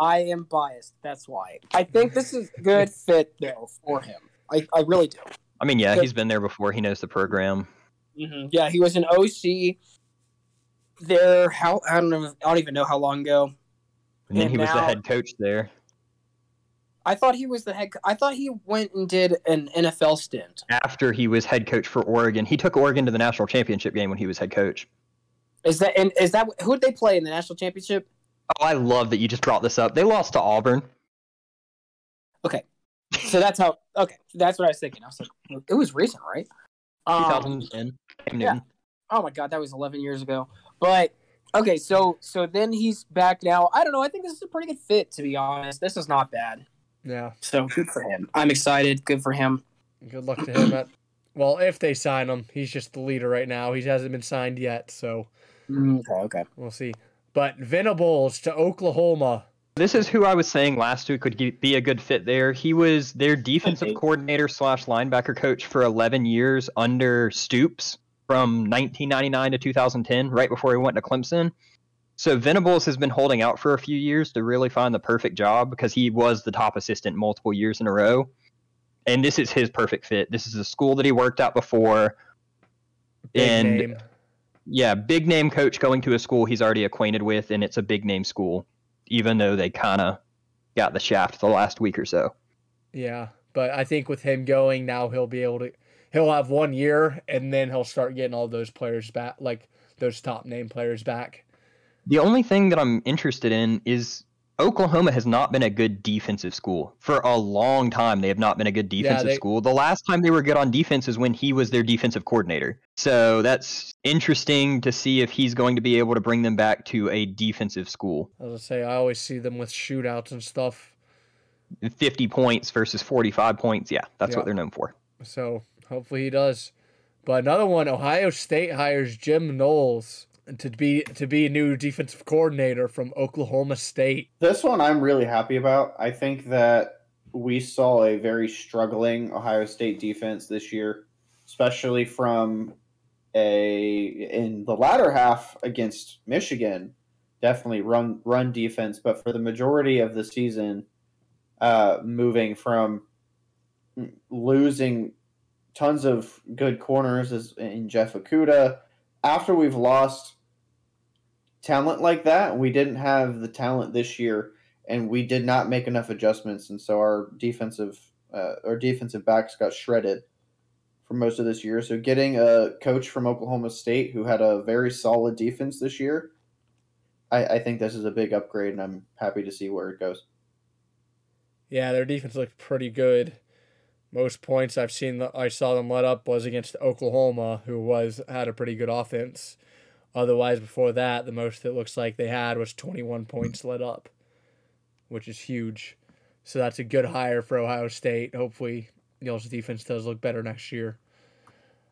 I am biased. That's why. I think this is a good fit though for him. I, I really do. I mean, yeah, Good. he's been there before. He knows the program. hmm Yeah, he was an OC there. How I don't know. I don't even know how long ago. And then And he was the head coach there. I thought he was the head. co- I thought he went and did an NFL stint. After he was head coach for Oregon, he took Oregon to the national championship game when he was head coach. Is that and is that who did they play in the national championship? Oh, I love that you just brought this up. They lost to Auburn. Okay, so that's how. Okay, that's what I was thinking. I was like, it was recent, right? Um, 2010. Yeah. Oh my god, that was 11 years ago. But okay, so so then he's back now. I don't know. I think this is a pretty good fit, to be honest. This is not bad. Yeah. So good for him. I'm excited. Good for him. Good luck to him. At, well, if they sign him, he's just the leader right now. He hasn't been signed yet, so mm, Okay, okay. we'll see. But Venables to Oklahoma. This is who I was saying last week could be a good fit there. He was their defensive Okay. coordinator slash linebacker coach for 11 years under Stoops from 1999 to 2010, right before he went to Clemson. So Venables has been holding out for a few years to really find the perfect job because he was the top assistant multiple years in a row. And this is his perfect fit. This is a school that he worked at before. Big And- name. Yeah, big name coach going to a school he's already acquainted with, and it's a big name school, even though they kind of got the shaft the last week or so. Yeah, but I think with him going now, he'll be able to. He'll have one year, and then he'll start getting all those players back, like those top name players back. The only thing that I'm interested in is Oklahoma has not been a good defensive school for a long time. They have not been a good defensive they- school. The last time they were good on defense is when he was their defensive coordinator. So that's interesting to see if he's going to be able to bring them back to a defensive school. As I say, I always see them with shootouts and stuff. 50 points versus 45 points. Yeah, that's Yeah. what they're known for. So hopefully he does. But another one, Ohio State hires Jim Knowles to be to be a new defensive coordinator from Oklahoma State. This one I'm really happy about. I think that we saw a very struggling Ohio State defense this year, especially from a in the latter half against Michigan. Definitely run run defense, but for the majority of the season, uh, moving from losing tons of good corners as in Jeff Okudah. After we've lost talent like that, we didn't have the talent this year, and we did not make enough adjustments, and so our defensive uh, our defensive backs got shredded for most of this year. So getting a coach from Oklahoma State who had a very solid defense this year, I, I think this is a big upgrade, and I'm happy to see where it goes. Yeah, their defense looked pretty good. Most points I've seen I saw them let up was against Oklahoma, who was had a pretty good offense. Otherwise, before that, the most it looks like they had was 21 points let up, which is huge. So that's a good hire for Ohio State. Hopefully, y'all's defense does look better next year.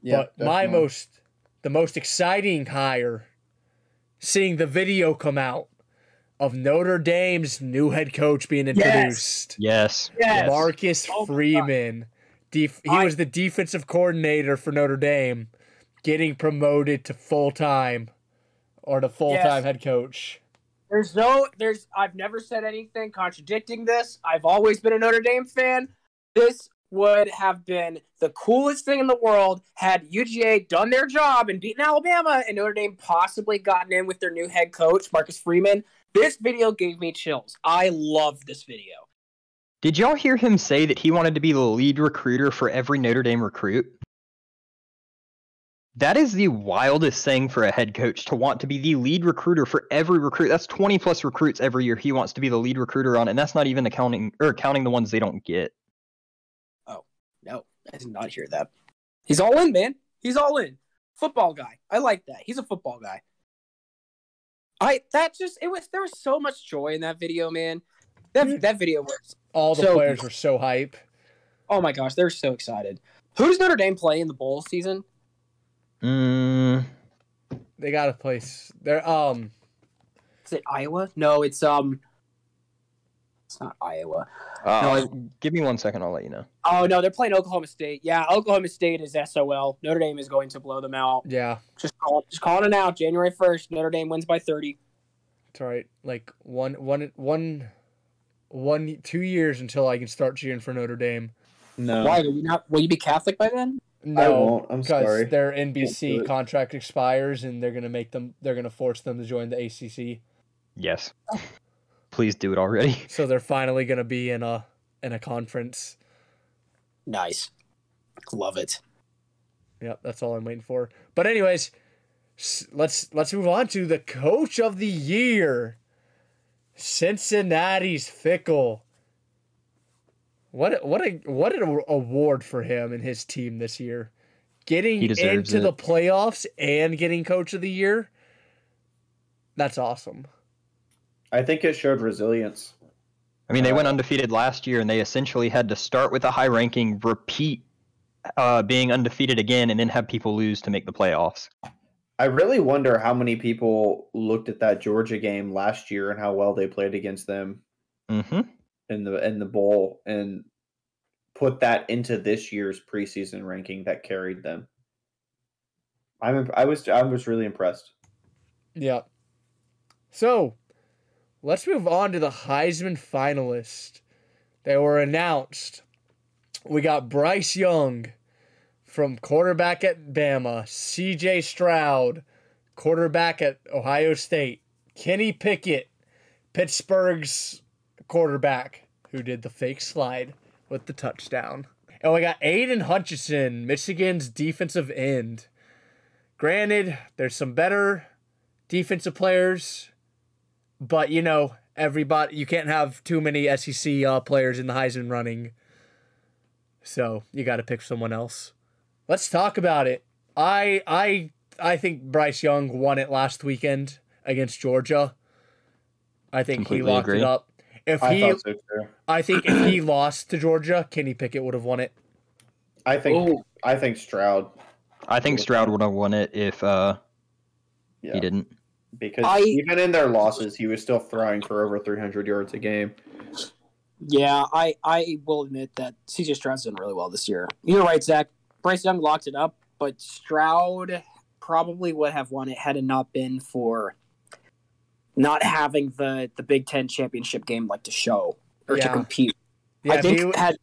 but my most, the most exciting hire, seeing the video come out of Notre Dame's new head coach being introduced. Yes. Yes. Marcus Oh Freeman. Def- he I- was the defensive coordinator for Notre Dame, getting promoted to full time or to full time Yes. head coach. There's no, there's, I've never said anything contradicting this. I've always been a Notre Dame fan. This would have been the coolest thing in the world had UGA done their job and beaten Alabama and Notre Dame possibly gotten in with their new head coach, Marcus Freeman. This video gave me chills. I love this video. Did y'all hear him say that he wanted to be the lead recruiter for every Notre Dame recruit? That is the wildest thing for a head coach to want to be the lead recruiter for every recruit. That's 20 plus recruits every year he wants to be the lead recruiter on, and that's not even accounting or counting the ones they don't get. Oh, no, I did not hear that. He's all in, man. He's all in. Football guy. I like that. He's a football guy. I that just it was there was so much joy in that video, man. That mm. that video was All the So- players were so hype. oh my gosh, they're so excited. Who does Notre Dame play in the bowl season? Mm, They got a place. They're um Is it Iowa? No, it's um it's not Iowa. uh, give me one second, I'll let you know. Oh no, they're playing Oklahoma State. Yeah, Oklahoma State is SOL. Notre Dame is going to blow them out. yeah, Just call just calling it out. January first, Notre Dame wins by thirty. it's all right. Like one one one one two years until I can start cheering for Notre Dame. No, Why will you not? Will you be Catholic by then? No, I won't. I'm because sorry. their NBC contract expires and they're gonna make them. They're gonna force them to join the ACC. Yes. Please do it already. So they're finally gonna be in a in a conference. Nice. Love it. Yep, that's all I'm waiting for. But anyways, let's let's move on to the coach of the year. Cincinnati's Fickell. What what a what an award for him and his team this year. Getting He deserves into the playoffs and getting coach of the year. That's awesome. I think it showed resilience. I mean, they went Uh, undefeated last year, and they essentially had to start with a high ranking, repeat uh, being undefeated again, and then have people lose to make the playoffs. I really wonder how many people looked at that Georgia game last year and how well they played against them hmm in the in the bowl and put that into this year's preseason ranking that carried them. I'm I was I was really impressed. Yeah. So, let's move on to the Heisman finalists. They were announced. We got Bryce Young from quarterback at Bama, CJ Stroud, quarterback at Ohio State, Kenny Pickett, Pittsburgh's quarterback who did the fake slide with the touchdown. And we got Aidan Hutchinson, Michigan's defensive end. Granted, there's some better defensive players, but you know, everybody you can't have too many SEC uh, players in the Heisman running. So you got to pick someone else. Let's talk about it. I I I think Bryce Young won it last weekend against Georgia. I think Completely he locked agree. it up. If I he, thought so too. I think if he lost to Georgia, Kenny Pickett would have won it. I think Oh, I think Stroud I think Stroud would have won it if uh, yeah, he didn't. because I- even in their losses, he was still throwing for over 300 yards a game. yeah, I I will admit that CJ Stroud's done really well this year. You're right, Zach. Bryce Young locked it up, but Stroud probably would have won it had it not been for not having the the Big Ten championship game like to show or Yeah. to compete. Yeah, I if, think he, had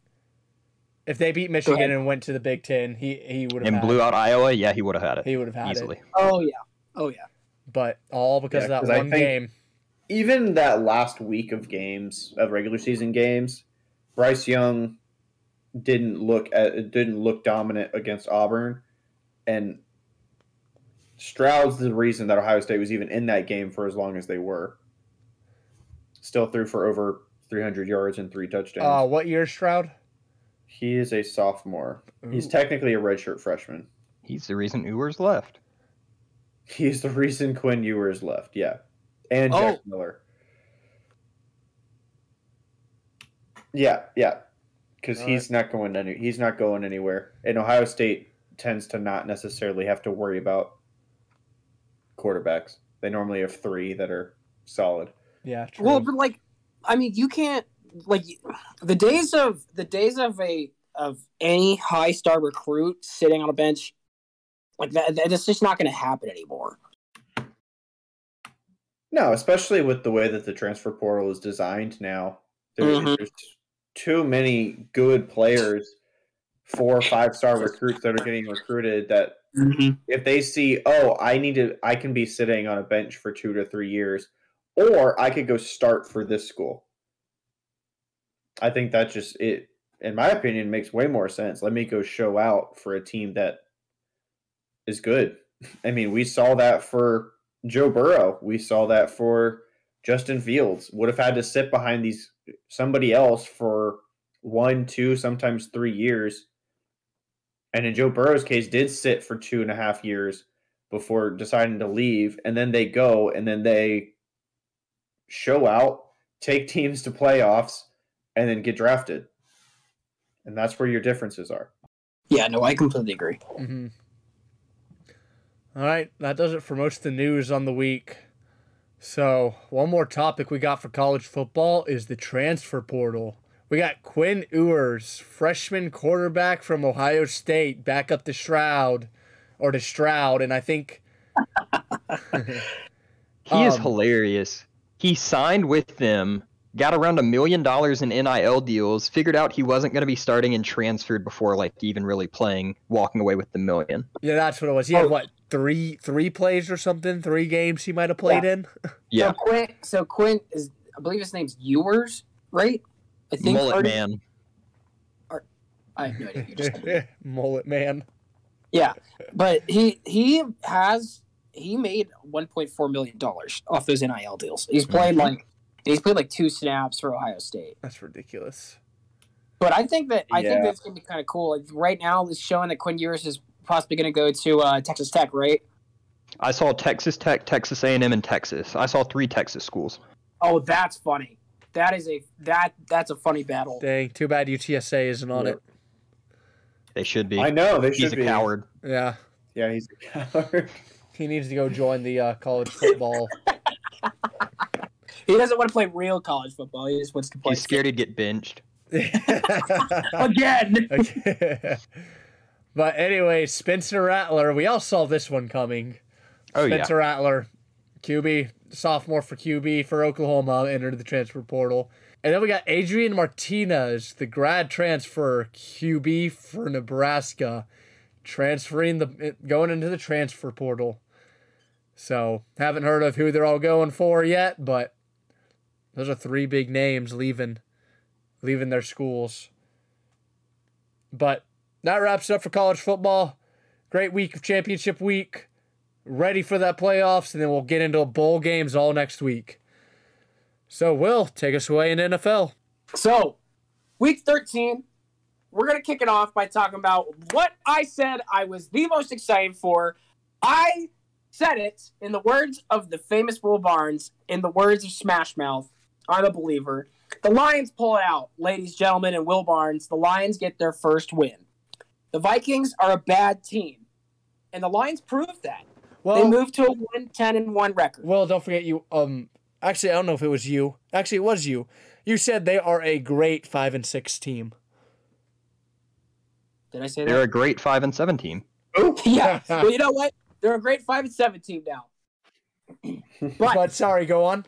if they beat Michigan and went to the Big Ten, he he would have And had blew it. out Iowa, yeah, he would have had it He would have had easily. it. oh yeah, oh yeah. But all because Yeah, of 'cause that one game. Even that last week of games of regular season games, Bryce Young didn't look at didn't look dominant against Auburn, and Stroud's the reason that Ohio State was even in that game for as long as they were. Still threw for over 300 yards and three touchdowns. Uh, what year, Stroud? he is a sophomore. He's technically a redshirt freshman. He's the reason Ewers left. He's the reason Quinn Ewers left. Yeah, and Jack Oh. Miller. Yeah, yeah, because All he's not going any. He's not going anywhere. And Ohio State tends to not necessarily have to worry about quarterbacks. They normally have three that are solid. yeah, true. Well, but like, I mean, you can't like the days of the days of a of any high star recruit sitting on a bench like that. That's just not going to happen anymore. No, especially with the way that the transfer portal is designed now. There's, Mhm. there's too many good players, four or five star recruits that are getting recruited that Mm-hmm. if they see, oh, I need to, I can be sitting on a bench for two to three years, or I could go start for this school. I think that just it, in my opinion, makes way more sense. Let me go show out for a team that is good. I mean, we saw that for Joe Burrow. We saw that for Justin Fields. Would have had to sit behind these somebody else for one, two, sometimes three years and in Joe Burrow's case, did sit for two and a half years before deciding to leave, and then they go and then they show out, take teams to playoffs, and then get drafted. And that's where your differences are. Yeah, no, I completely agree. hmm All right, that does it for most of the news on the week. So, one more topic we got for college football is the transfer portal. We got Quinn Ewers, freshman quarterback from Ohio State, back up to Shroud or to Stroud, and I think He is Um, hilarious. He signed with them, got around a million dollars in NIL deals, figured out he wasn't going to be starting and transferred before like even really playing, walking away with the million. yeah, that's what it was. He had what three three plays or something, three games he might have played in. Yeah, So Quinn, so Quinn is, I believe his name's Ewers, right? I think. mullet or- man. I have no idea. You just told. Mullet man. Yeah, but he he has he made 1.4 million dollars off those NIL deals. He's played like he's played like two snaps for Ohio State. That's ridiculous. But I think that I think Yeah. that's gonna be kind of cool. Like right now, it's showing that Quinn Ewers is possibly going to go to uh, Texas Tech, right? I saw Texas Tech, Texas A&M, and Texas. I saw three Texas schools. Oh, that's funny. That is a that that's a funny battle. Dang, too bad UTSA isn't on it. They should be. I know they He's should a coward. Yeah, Yeah, he's a coward. he needs to go join the uh, college football. He doesn't want to play real college football. He just wants to play He's scared he'd get benched. again. Okay. but anyway, Spencer Rattler, we all saw this one coming. Oh yeah. Spencer Rattler, QB, sophomore for QB for Oklahoma, entered the transfer portal. And then we got Adrian Martinez, the grad transfer QB for Nebraska, transferring the going into the transfer portal. So haven't heard of who they're all going for yet, but Those are three big names leaving, leaving their schools. But that wraps it up for college football. Great week of championship week. Ready for that playoffs, and then we'll get into bowl games all next week. So, Will, take us away in NFL. So, week 13, we're going to kick it off by talking about what I said I was the most excited for. I said it in the words of the famous Will Barnes, in the words of Smash Mouth. I'm a believer. The Lions pull it out, ladies, and gentlemen, and Will Barnes. The Lions get their first win. The Vikings are a bad team, and the Lions proved that. Well, they moved to a 1 10 and 1 record. Well, don't forget you. Um, actually, I don't know if it was you. Actually, it was you. You said they are a great five and six team. Did I say that? They're that? a great five and seven team. Oh yeah. well, you know what? They're a great 5 and 7 team now. But, But sorry, go on.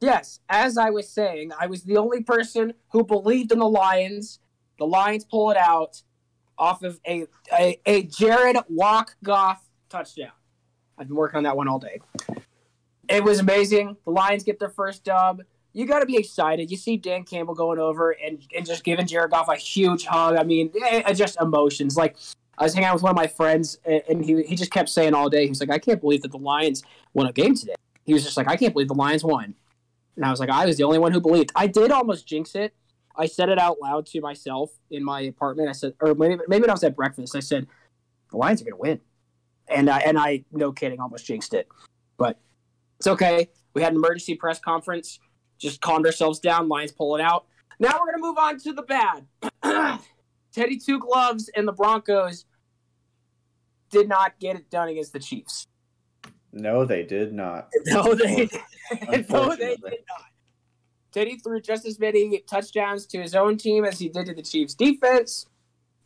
yes, as I was saying, I was the only person who believed in the Lions. The Lions pull it out off of a a, a Jared Walk Goff touchdown. I've been working on that one all day. It was amazing. The Lions get their first dub. You got to be excited. You see Dan Campbell going over and, and just giving Jared Goff a huge hug. I mean, eh, eh, just emotions. Like I was hanging out with one of my friends, and and he he just kept saying all day. He was like, "I can't believe that the Lions won a game today." He was just like, "I can't believe the Lions won," and I was like, "I was the only one who believed." I did almost jinx it. I said it out loud to myself in my apartment. I said, or maybe maybe when I was at breakfast. I said, "The Lions are going to win," and I, and I, no kidding, almost jinxed it. But it's okay. We had an emergency press conference. Just calmed ourselves down. Lions pull it out. Now we're going to move on to the bad. Teddy Two Gloves and the Broncos did not get it done against the Chiefs. No, they did not. No, they no, they did not. Teddy threw just as many touchdowns to his own team as he did to the Chiefs' defense,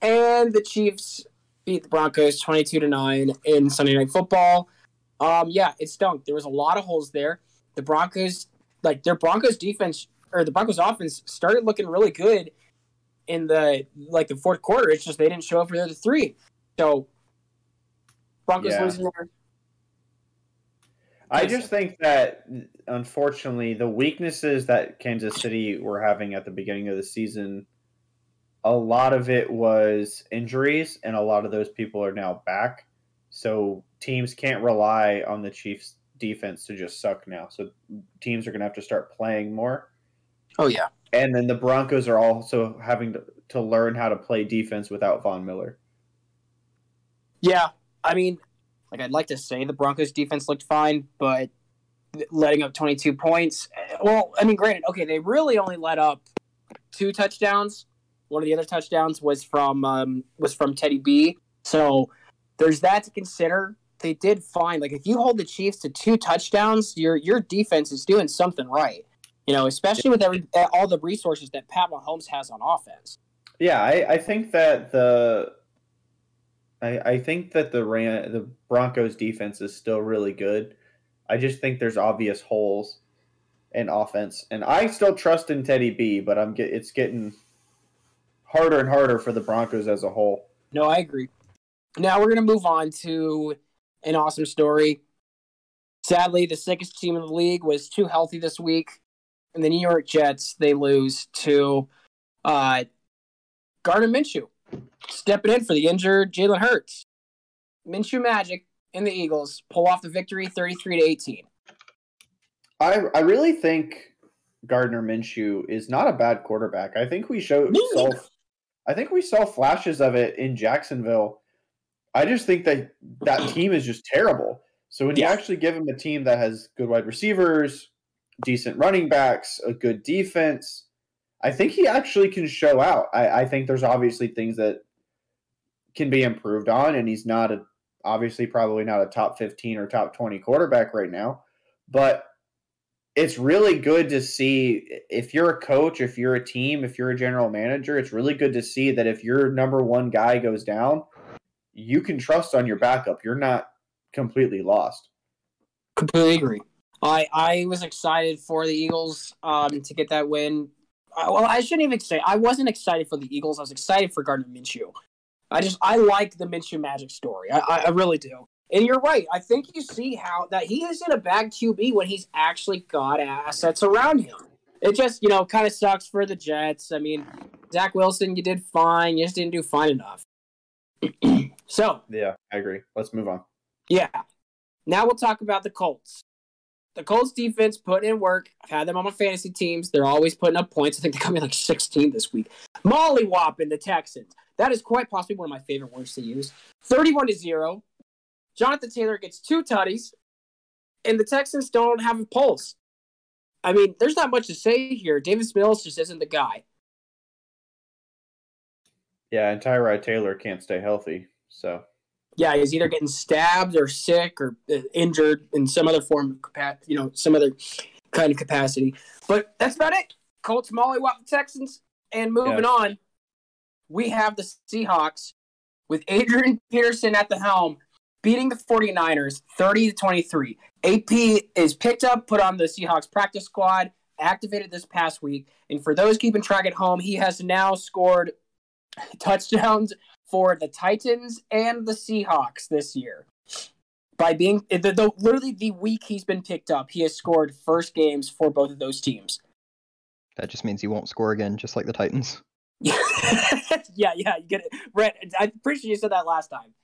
and the Chiefs beat the Broncos twenty-two to nine in Sunday Night Football. Um, yeah, it stunk. There was a lot of holes there. The Broncos, like their Broncos defense or the Broncos offense, started looking really good in the like the fourth quarter. It's just they didn't show up for the other three. So Broncos Yeah. losing their I just think that unfortunately the weaknesses that Kansas City were having at the beginning of the season, a lot of it was injuries, and a lot of those people are now back. So teams can't rely on the Chiefs' defense to just suck now. So teams are going to have to start playing more. Oh yeah. And then the Broncos are also having to, to learn how to play defense without Von Miller. Yeah, I mean, like I'd like to say the Broncos defense looked fine, but letting up 22 points. eh, Well, I mean, granted, okay, they really only let up two touchdowns. One of the other touchdowns was from um, was from Teddy B. So there's that to consider. They did fine. Like if you hold the Chiefs to two touchdowns, your your defense is doing something right. You know, especially with every all the resources that Pat Mahomes has on offense. Yeah, I, I think that the I, I think that the Ram, the Broncos defense is still really good. I just think there's obvious holes in offense, and I still trust in Teddy B, but I'm get it's getting harder and harder for the Broncos as a whole. No, I agree. Now we're going to move on to an awesome story. Sadly, the sickest team in the league was too healthy this week. And the New York Jets, they lose to uh, Gardner Minshew, stepping in for the injured Jalen Hurts. Minshew Magic and the Eagles pull off the victory 33 to 18. I I really think Gardner Minshew is not a bad quarterback. I think we showed Me saw. I think we saw flashes of it in Jacksonville. I just think that that mm-hmm. team is just terrible. So when Yeah. you actually give him a team that has good wide receivers, decent running backs, a good defense, I think he actually can show out. I, I think there's obviously things that can be improved on, and he's not a obviously probably not a top 15 or top 20 quarterback right now, but it's really good to see if you're a coach, if you're a team, if you're a general manager, it's really good to see that if your number one guy goes down, you can trust on your backup. You're not completely lost. Completely agree. I I was excited for the Eagles um, to get that win. I, well, I shouldn't even say I wasn't excited for the Eagles. I was excited for Gardner Minshew. I just I like the Minshew Magic story. I, I, I really do. And you're right. I think you see how that he is in a bad QB when he's actually got assets around him. It just, you know, kind of sucks for the Jets. I mean, Zach Wilson, you did fine. You just didn't do fine enough. so, Yeah, I agree. Let's move on. yeah. Now we'll talk about the Colts. The Colts defense put in work. I've had them on my fantasy teams. They're always putting up points. I think they got me like 16 this week. Molly whopping the Texans. That is quite possibly one of my favorite words to use. 31 to 0. Jonathan Taylor gets two tutties, and the Texans don't have a pulse. I mean, there's not much to say here. Davis Mills just isn't the guy. Yeah, and Tyrod Taylor can't stay healthy. So Yeah, he's either getting stabbed or sick or uh, injured in some other form of capacity, you know, some other kind of capacity. But that's about it. Colts mollywop the Texans. And moving Yeah. on, we have the Seahawks with Adrian Peterson at the helm beating the 49ers 30 to 23. AP is picked up, put on the Seahawks practice squad, activated this past week. And for those keeping track at home, he has now scored touchdowns for the Titans and the Seahawks this year. By being the, the literally the week he's been picked up, he has scored first games for both of those teams. That just means he won't score again, just like the Titans. yeah, yeah, you get it. Brett, I'm pretty sure you said that last time.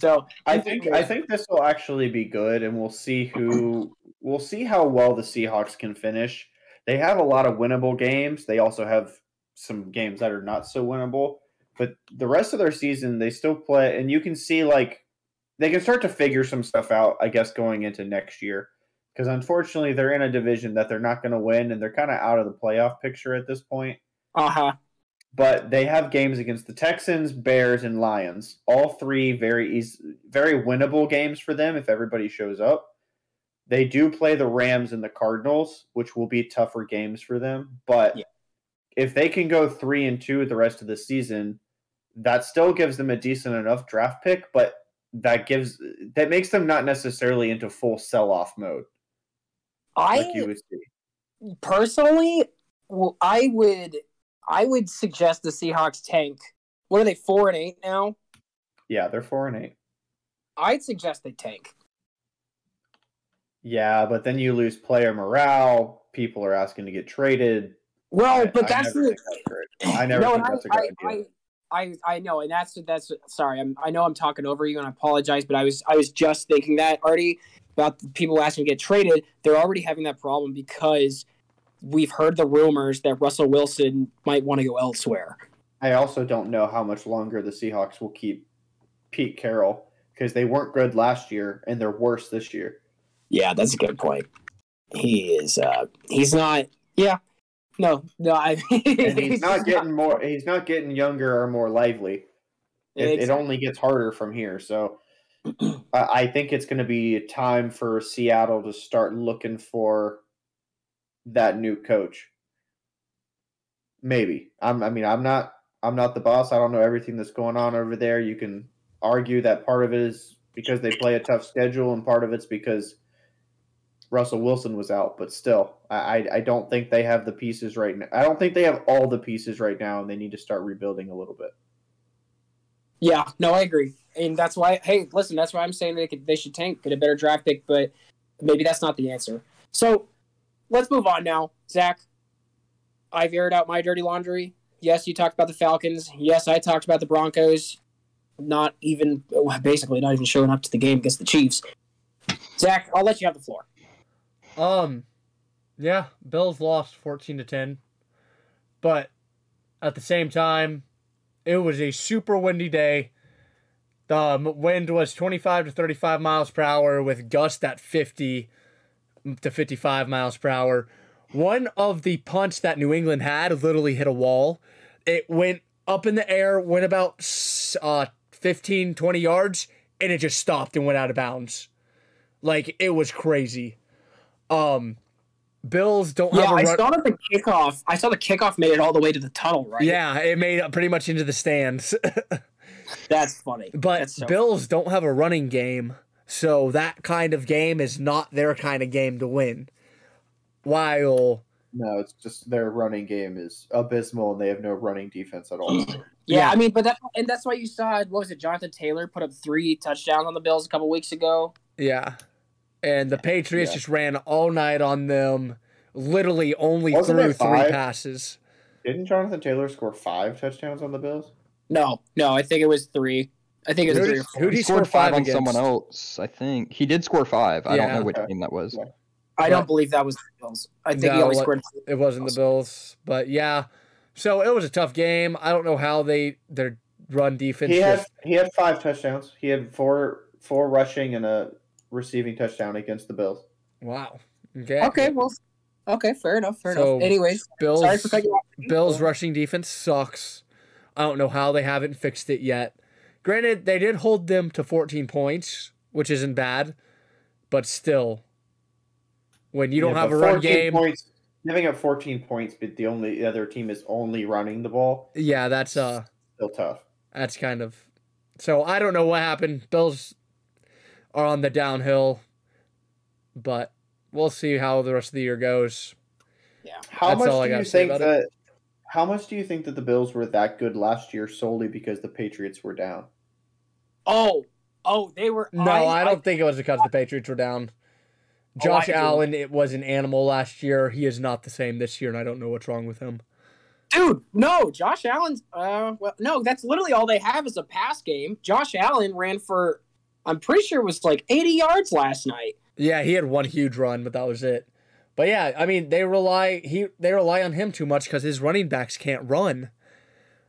So I think I think this will actually be good, and we'll see who we'll see how well the Seahawks can finish. They have a lot of winnable games. They also have some games that are not so winnable. But the rest of their season, they still play, and you can see like they can start to figure some stuff out. I guess going into next year, because unfortunately they're in a division that they're not going to win, and they're kind of out of the playoff picture at this point uh huh. But they have games against the Texans, Bears, and Lions. All three very easy, very winnable games for them if everybody shows up. They do play the Rams and the Cardinals, which will be tougher games for them. But Yeah. if they can go three and two the rest of the season, that still gives them a decent enough draft pick. But that gives that makes them not necessarily into full sell off mode I like you would see. personally, well, I would, I would suggest the Seahawks tank. What are they four and eight now? Yeah, they're four and eight. I'd suggest they tank. Yeah, but then you lose player morale. People are asking to get traded. Well, I- but I that's the that's. I never no, think that's a good I, idea. I, I, I know, and that's that's sorry. I'm, I know I'm talking over you, and I apologize, but I was I was just thinking that already about the people asking to get traded. They're already having that problem because we've heard the rumors that Russell Wilson might want to go elsewhere. I also don't know how much longer the Seahawks will keep Pete Carroll because they weren't good last year and they're worse this year. Yeah, that's a good point. He is. uh He's not. Yeah. No. No. I. And he's not getting more. He's not getting younger or more lively. It, it only gets harder from here. So I, I think it's going to be a time for Seattle to start looking for that new coach. Maybe. I'm. I mean, I'm not. I'm not the boss. I don't know everything that's going on over there. You can argue that part of it is because they play a tough schedule, and part of it's because Russell Wilson was out. But still, I, I, don't think they have the pieces right now. I don't think they have all the pieces right now, and they need to start rebuilding a little bit. Yeah, no, I agree, and that's why. Hey, listen, that's why I'm saying they could, they should tank, get a better draft pick, but maybe that's not the answer. So let's move on now, Zach. I've aired out my dirty laundry. Yes, you talked about the Falcons. Yes, I talked about the Broncos. Not even, basically, not even showing up to the game against the Chiefs. Zach, I'll let you have the floor. Um, yeah, Bills lost fourteen to ten, but at the same time, it was a super windy day. The wind was twenty-five to thirty-five miles per hour with gusts at fifty to fifty-five miles per hour. One of the punts that New England had literally hit a wall. It went up in the air, went about uh 15, 20 yards, and it just stopped and went out of bounds. Like it was crazy. Um, Bills don't Yeah, have a I saw that the kickoff. I saw the kickoff made it all the way to the tunnel, right? Yeah, it made it pretty much into the stands. that's funny. but That's so Bills don't have a running game, so that kind of game is not their kind of game to win. While No, it's just their running game is abysmal, and they have no running defense at all. Yeah, Yeah. I mean, but that and that's why you saw what was it? Jonathan Taylor put up three touchdowns on the Bills a couple weeks ago. Yeah. And the Patriots Yeah. just ran all night on them. Literally only Wasn't threw three passes. Didn't Jonathan Taylor score five touchdowns on the Bills? No, no, I think it was three. I think it was Who three or four. who did he he scored five five on against? someone else. I think he did score five. I don't Yeah. know which Okay. team that was. Yeah. I don't believe that was the Bills. I think he No, only scored. It wasn't the Bills. But yeah. So it was a tough game. I don't know how they their run defense He had just- he had five touchdowns. He had four four rushing and a receiving touchdown against the Bills. Wow. Okay. Okay, well, okay, fair enough, fair So, enough. Anyways, Bills sorry for cutting you off. Bills rushing defense sucks. I don't know how they haven't fixed it yet. Granted, they did hold them to 14 points, which isn't bad, but still, when you don't Yeah, have a but run game, Points, giving up 14 points, but the only the other team is only running the ball. yeah, that's uh, Still tough. that's kind of. So I don't know what happened. Bills are on the downhill, but we'll see how the rest of the year goes. Yeah. How That's much all I do gotta you think about that? How much do you think that the Bills were that good last year solely because the Patriots were down? Oh, oh, they were. No, I, don't think it was because the Patriots were down. Oh, Josh I do. Allen, it was an animal last year. He is not the same this year, and I don't know what's wrong with him. dude. No, Josh Allen's. Uh, well, no, that's literally all they have is a pass game. Josh Allen ran for, I'm pretty sure it was like 80 yards last night. Yeah, he had one huge run, but that was it. But yeah, I mean, they rely he they rely on him too much because his running backs can't run.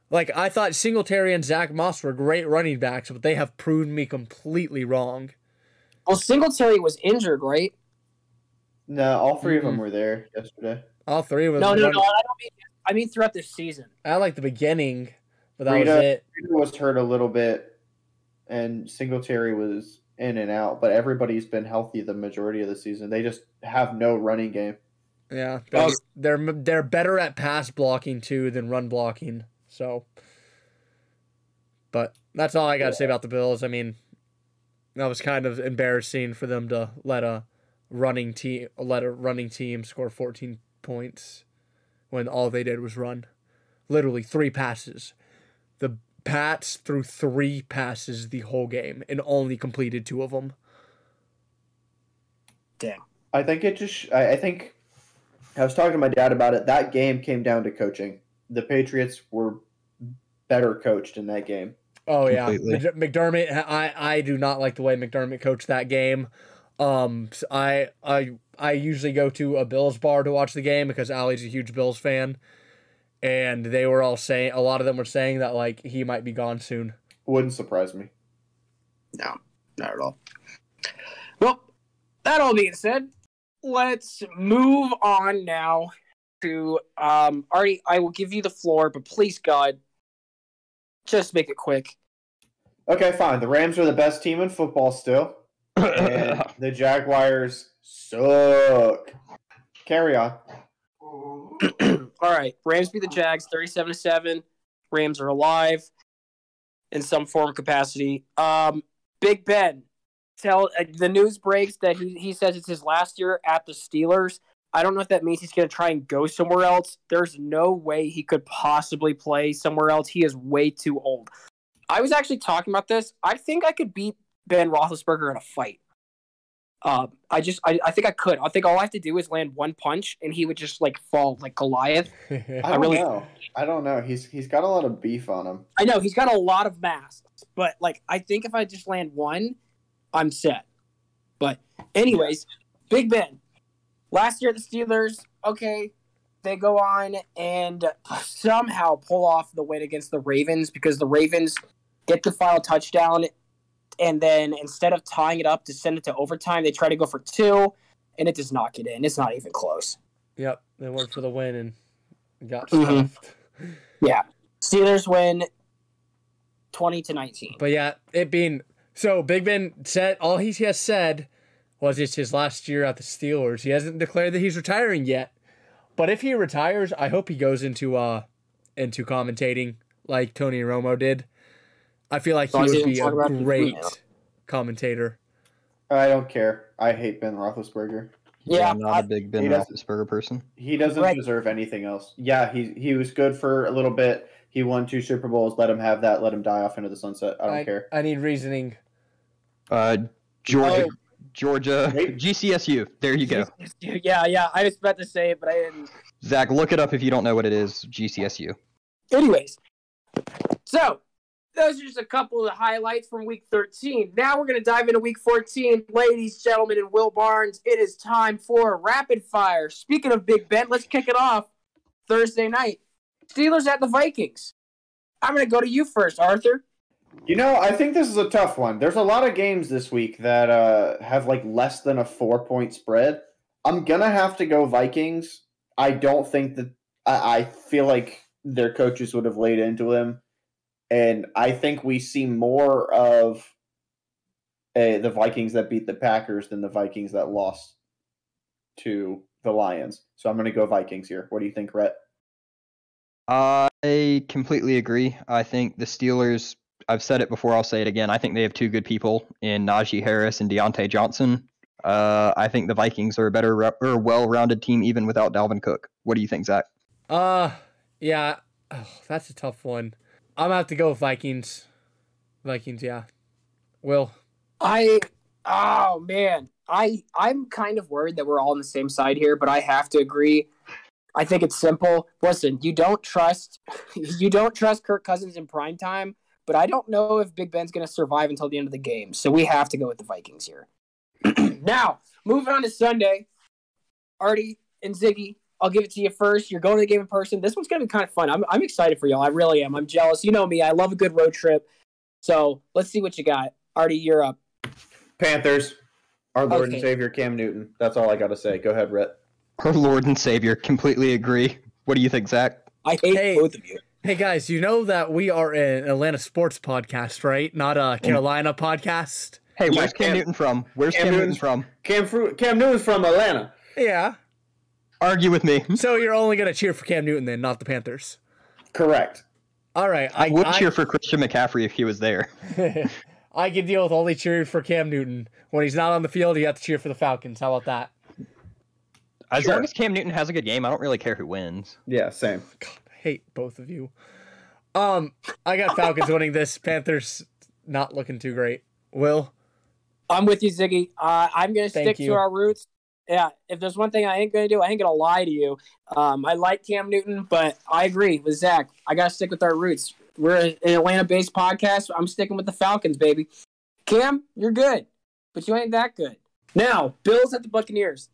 Like I thought Singletary and Zach Moss were great running backs, but they have proven me completely wrong. Well, Singletary was injured, right? No, all 3 of Mm-hmm. them were there yesterday. All three of them. No, no, run- no. I don't mean. I mean throughout the season. I like the beginning, but that was it. Reader was hurt a little bit, and Singletary was in and out, but everybody's been healthy the majority of the season. They just have no running game. Yeah, they're, they're they're better at pass blocking too than run blocking. So, but that's all I got to say about the Bills. I mean, that was kind of embarrassing for them to let a running team let a running team score 14 points when all they did was run, literally three passes. The Pats threw three passes the whole game and only completed two of them. damn I think it just. I, I think I was talking to my dad about it. That game came down to coaching. The Patriots were better coached in that game. Oh yeah, Completely. Mc- McDermott. I I do not like the way McDermott coached that game. Um, I I I usually go to a Bills bar to watch the game because Ali's a huge Bills fan, and they were all saying a lot of them were saying that like he might be gone soon. Wouldn't surprise me. No, not at all. Well, that all being said, let's move on now to um Artie, I will give you the floor, but please God, just make it quick. Okay, fine. The Rams are the best team in football still, and the Jaguars suck. Carry on. all right. Rams beat the Jags 37 to 7. Rams are alive in some form of capacity. Um Big Ben tell uh, the news breaks that he, he says it's his last year at the Steelers. I don't know if that means he's going to try and go somewhere else. There's no way he could possibly play somewhere else. He is way too old. I was actually talking about this. I think I could beat Ben Roethlisberger in a fight. Um, I just, I, I think I could. I think all I have to do is land one punch, and he would just like fall like Goliath. I don't really- know. I don't know. He's he's got a lot of beef on him. I know he's got a lot of mass, but like I think if I just land one, I'm set. But anyways, Big Ben. Last year the Steelers, okay, they go on and somehow pull off the win against the Ravens because the Ravens get the final touchdown and then instead of tying it up to send it to overtime, they try to go for two and it does not get in. It's not even close. yep, they went for the win and got Mhm. stuffed. Yeah, Steelers win 20 to 19. But yeah, it being so Big Ben said all he has said was it's his last year at the Steelers. He hasn't declared that he's retiring yet. But if he retires, I hope he goes into uh into commentating like Tony Romo did. I feel like As he long would be a talk about it, great commentator. I don't care. I hate Ben Roethlisberger. Yeah, I'm not I- a big Ben Roethlisberger person. He doesn't Right. deserve anything else. Yeah, he he was good for a little bit. He won two Super Bowls. Let him have that. Let him die off into the sunset. I don't care. I need reasoning. Uh, Georgia, Oh. Georgia, Wait. GCSU. There you go. Yeah, yeah. I was about to say it, but I didn't. Zach, look it up if you don't know what it is. GCSU. Anyways, so those are just a couple of the highlights from week 13. Now we're going to dive into week 14. Ladies, gentlemen, and Will Barnes, it is time for rapid fire. Speaking of Big Ben, let's kick it off Thursday night. Steelers at the Vikings. I'm going to go to you first, Arthur. You know, I think this is a tough one. There's a lot of games this week that uh, have like less than a four point spread. I'm gonna have to go Vikings. I don't think that I, I feel like their coaches would have laid into him, and I think we see more of uh, the Vikings that beat the Packers than the Vikings that lost to the Lions. So I'm gonna go Vikings here. What do you think, Rhett? I completely agree. I think the Steelers, I've said it before, I'll say it again. I think they have two good people in Najee Harris and Diontae Johnson. Uh, I think the Vikings are a better re- or well-rounded team even without Dalvin Cook. What do you think, Zach? Uh, yeah. Oh, that's a tough one. I'm gonna have to go with Vikings. Vikings, yeah. Will. I oh man, I I'm kind of worried that we're all on the same side here, but I have to agree. I think it's simple. Listen, you don't trust you don't trust Kirk Cousins in prime time, but I don't know if Big Ben's going to survive until the end of the game. So we have to go with the Vikings here. now, moving on to Sunday. Artie and Ziggy, I'll give it to you first. You're going to the game in person. This one's going to be kind of fun. I'm I'm excited for y'all. I really am. I'm jealous. You know me. I love a good road trip. So, let's see what you got. Artie, you're up. Panthers. Our Lord Okay. and Savior Cam Newton. That's all I got to say. Go ahead, Rhett. Our Lord and Savior. Completely agree. What do you think, Zach? I hate Hey. both of you. Hey guys, you know that we are an Atlanta sports podcast, right? Not a Carolina podcast. Hey, Yeah, where's Cam, Cam- Newton from? Where's Cam Cam, Newton from? Cam Fru- Cam Newton's from Atlanta. Yeah. Argue with me. So you're only gonna cheer for Cam Newton then, not the Panthers. Correct. All right. I would cheer for Christian McCaffrey if he was there. I can deal with only cheering for Cam Newton. When he's not on the field, you have to cheer for the Falcons. How about that? As Sure. long as Cam Newton has a good game, I don't really care who wins. Yeah, same. God, I hate both of you. Um, I got Falcons winning this. Panthers not looking too great. Will I'm with you, Ziggy. Uh, I'm going to Thank stick you. to our roots. Yeah, if there's one thing I ain't going to do, I ain't going to lie to you. Um, I like Cam Newton, but I agree with Zach. I got to stick with our roots. We're an Atlanta-based podcast. I'm sticking with the Falcons, baby. Cam, you're good, but you ain't that good. Now, Bills at the Buccaneers.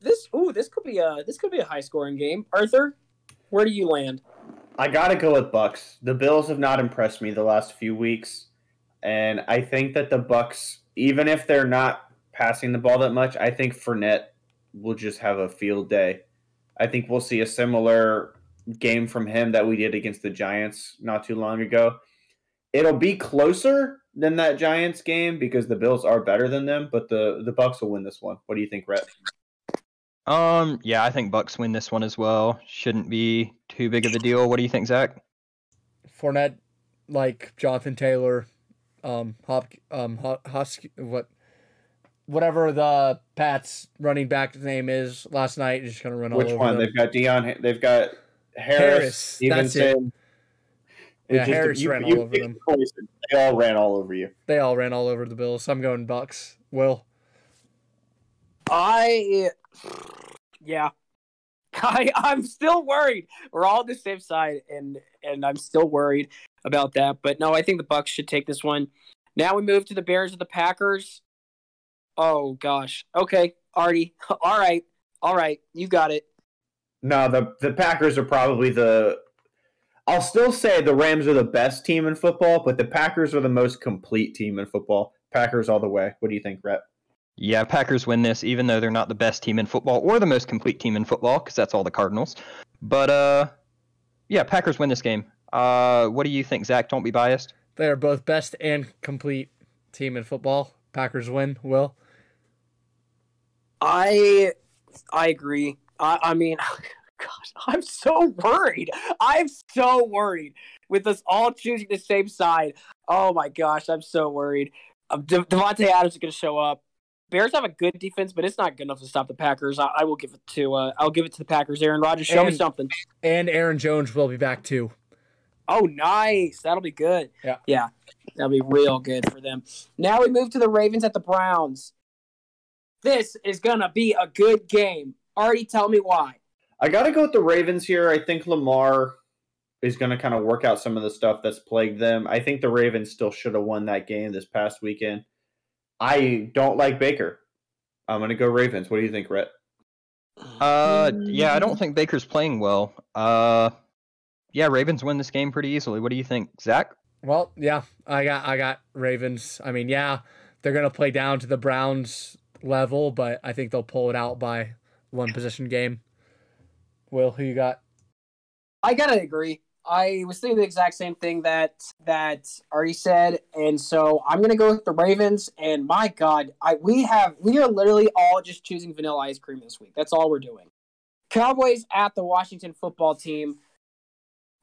This, ooh, this could be a this could be a high-scoring game. Arthur, where do you land? I gotta go with Bucs. The Bills have not impressed me the last few weeks, and I think that the Bucs, even if they're not passing the ball that much, I think Fournette will just have a field day. I think we'll see a similar game from him that we did against the Giants not too long ago. It'll be closer than that Giants game because the Bills are better than them, but the the Bucs will win this one. What do you think, Rhett? Um, yeah, I think Bucs win this one as well. Shouldn't be too big of a deal. What do you think, Zach? Fournette, like Jonathan Taylor, um, Hop, um, Ho- Husky, what, whatever the Pats running back's name is last night, just gonna run all over. Which one? them. They've got Dion. They've got Harris. Harris, that's it. It Yeah, Harris ran all over them. poison. They all ran all over you. They all ran all over the Bills. I'm going Bucs. Will. I, yeah, I I'm still worried. We're all on the same side, and and I'm still worried about that. But no, I think the Bucs should take this one. Now we move to the Bears of the Packers. Oh gosh. Okay, Artie. All right, all right, you got it. No, the the Packers are probably the. I'll still say the Rams are the best team in football, but the Packers are the most complete team in football. Packers all the way. What do you think, Rhett? Yeah, Packers win this, even though they're not the best team in football or the most complete team in football, because that's all the Cardinals. But uh, yeah, Packers win this game. Uh, what do you think, Zach? Don't be biased. They are both best and complete team in football. Packers win. Will. I I agree. I, I mean, gosh, I'm so worried. I'm so worried with us all choosing the same side. Oh my gosh, I'm so worried. Um, De- Davante Adams is going to show up. Bears have a good defense, but it's not good enough to stop the Packers. I, I will give it to uh, I'll give it to the Packers. Aaron Rodgers, show me something. And Aaron Jones will be back too. Oh, nice. That'll be good. Yeah. Yeah. That'll be real good for them. Now we move to the Ravens at the Browns. This is going to be a good game. Artie tell me why. I got to go with the Ravens here. I think Lamar is going to kind of work out some of the stuff that's plagued them. I think the Ravens still should have won that game this past weekend. I don't like Baker. I'm going to go Ravens. What do you think, Rhett? Uh, yeah, I don't think Baker's playing well. Uh, yeah, Ravens win this game pretty easily. What do you think, Zach? Well, yeah, I got I got Ravens. I mean, yeah, they're gonna play down to the Browns level, but I think they'll pull it out by one position game. Will, who you got? I gotta agree. I was thinking the exact same thing that that Artie said, and so I'm gonna go with the Ravens. And my God, I we have we are literally all just choosing vanilla ice cream this week. That's all we're doing. Cowboys at the Washington football team.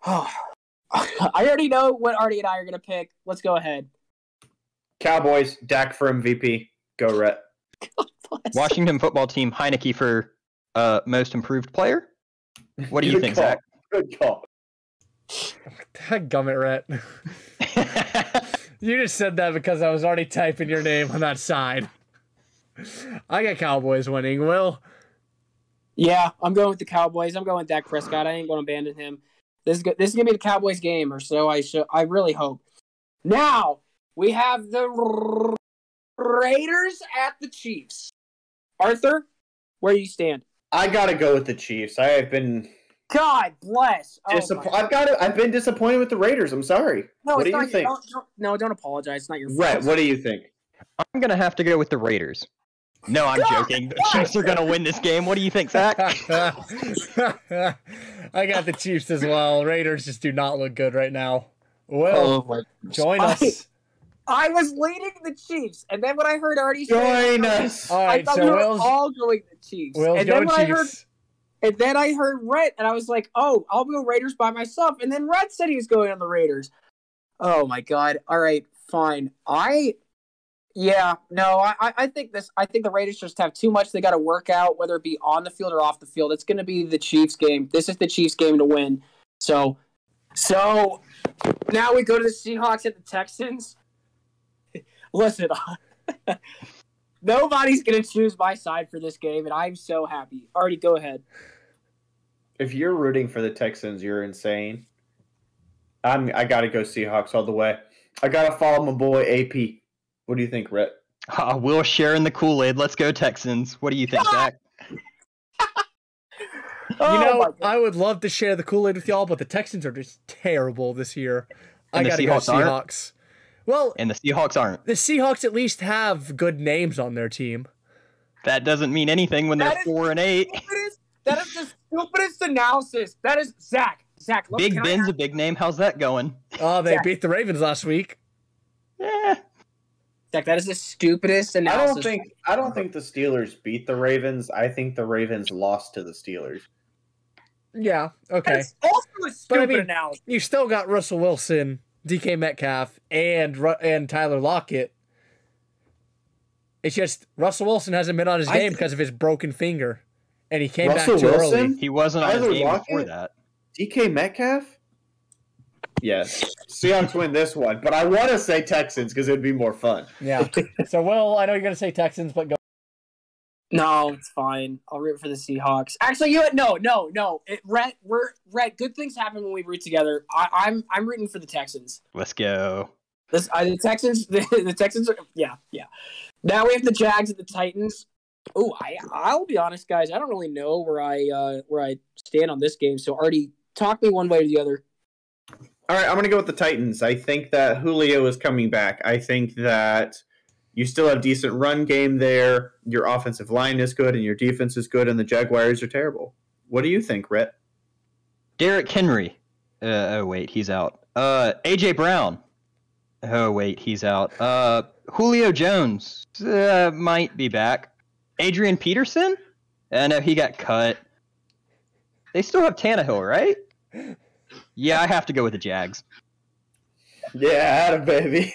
Oh, I already know what Artie and I are gonna pick. Let's go ahead. Cowboys, Dak for MVP. Go, Rhett. Washington football team, Heinicke for uh, most improved player. What do you Good think, call. Zach? Good call. That gummit Rat. you just said that because I was already typing your name on that side. I got Cowboys winning. Will, Yeah, I'm going with the Cowboys. I'm going with Dak Prescott. I ain't going to abandon him. This is go- this is gonna be the Cowboys game, or so I should. I really hope. Now we have the R- Raiders at the Chiefs. Arthur, where do you stand? I got to go with the Chiefs. I have been God bless. Oh, disapp- my- I've got to, I've been disappointed with the Raiders. I'm sorry. no, what it's do you not- think? Don't, don't, no, don't apologize. It's not your fault. Rhett, what do you think? I'm gonna have to go with the Raiders. No, I'm joking. The Chiefs are gonna win this game. What do you think, Zach? I got the Chiefs as well. Raiders just do not look good right now. Will, Oh join us. I was leading the Chiefs, and then when I heard Artie say, Join us. All I thought so we were Will's, all going the Chiefs. Will's and then going when I heard Chiefs. And then I heard Rhett, and I was like, "Oh, I'll go Raiders by myself." And then Rhett said he was going on the Raiders. Oh my god! All right, fine. I, yeah, no, I, I- think this. I think the Raiders just have too much they got to work out, whether it be on the field or off the field. It's going to be the Chiefs game. This is the Chiefs game to win. So, so now we go to the Seahawks at the Texans. Listen, nobody's going to choose my side for this game, and I'm so happy. Artie, go ahead. If you're rooting for the Texans, you're insane. I'm. I got to go Seahawks all the way. I got to follow my boy AP. What do you think, Rhett? Ah, Will sharing the Kool Aid. Let's go Texans. What do you think, Zach? Oh You know, God. I would love to share the Kool Aid with y'all, but the Texans are just terrible this year. I And the gotta go Seahawks aren't? Well, And the Seahawks aren't. the Seahawks at least have good names on their team. That doesn't mean anything when That they're is- four and eight. Stupidest, that is the stupidest analysis. That is Zach. Zach, look, Big can I Ben's a big name. How's that going? Oh, they Yeah. beat the Ravens last week. Yeah. Zach, that is the stupidest analysis. I don't think. I don't think the Steelers beat the Ravens. I think the Ravens lost to the Steelers. Yeah, okay. That's also a stupid mean- analysis. You still got Russell Wilson, DK Metcalf, and and Tyler Lockett. It's just Russell Wilson hasn't been on his I game think- because of his broken finger, and he came Russell back too Wilson? early. He wasn't on his Tyler game before that. DK Metcalf. Yes, Seahawks win this one, but I want to say Texans because it'd be more fun. Yeah. so, Will, I know you're gonna say Texans, but go. No, it's fine. I'll root for the Seahawks. Actually, you no, no, no. It, Rhett, we're Rhett. Good things happen when we root together. I, I'm I'm rooting for the Texans. Let's go. This uh, the Texans. The, the Texans. Are, yeah, yeah. Now we have the Jags and the Titans. Oh, I I'll be honest, guys. I don't really know where I uh, where I stand on this game. So, Artie, talk me one way or the other. All right, I'm going to go with the Titans. I think that Julio is coming back. I think that you still have decent run game there. Your offensive line is good, and your defense is good, and the Jaguars are terrible. What do you think, Rhett? Derrick Henry. Uh, oh wait, he's out. Uh, AJ Brown. Oh wait, he's out. Uh, Julio Jones uh, might be back. Adrian Peterson. I know he got cut. They still have Tannehill, right? Yeah, I have to go with the Jags. Yeah, Adam, baby.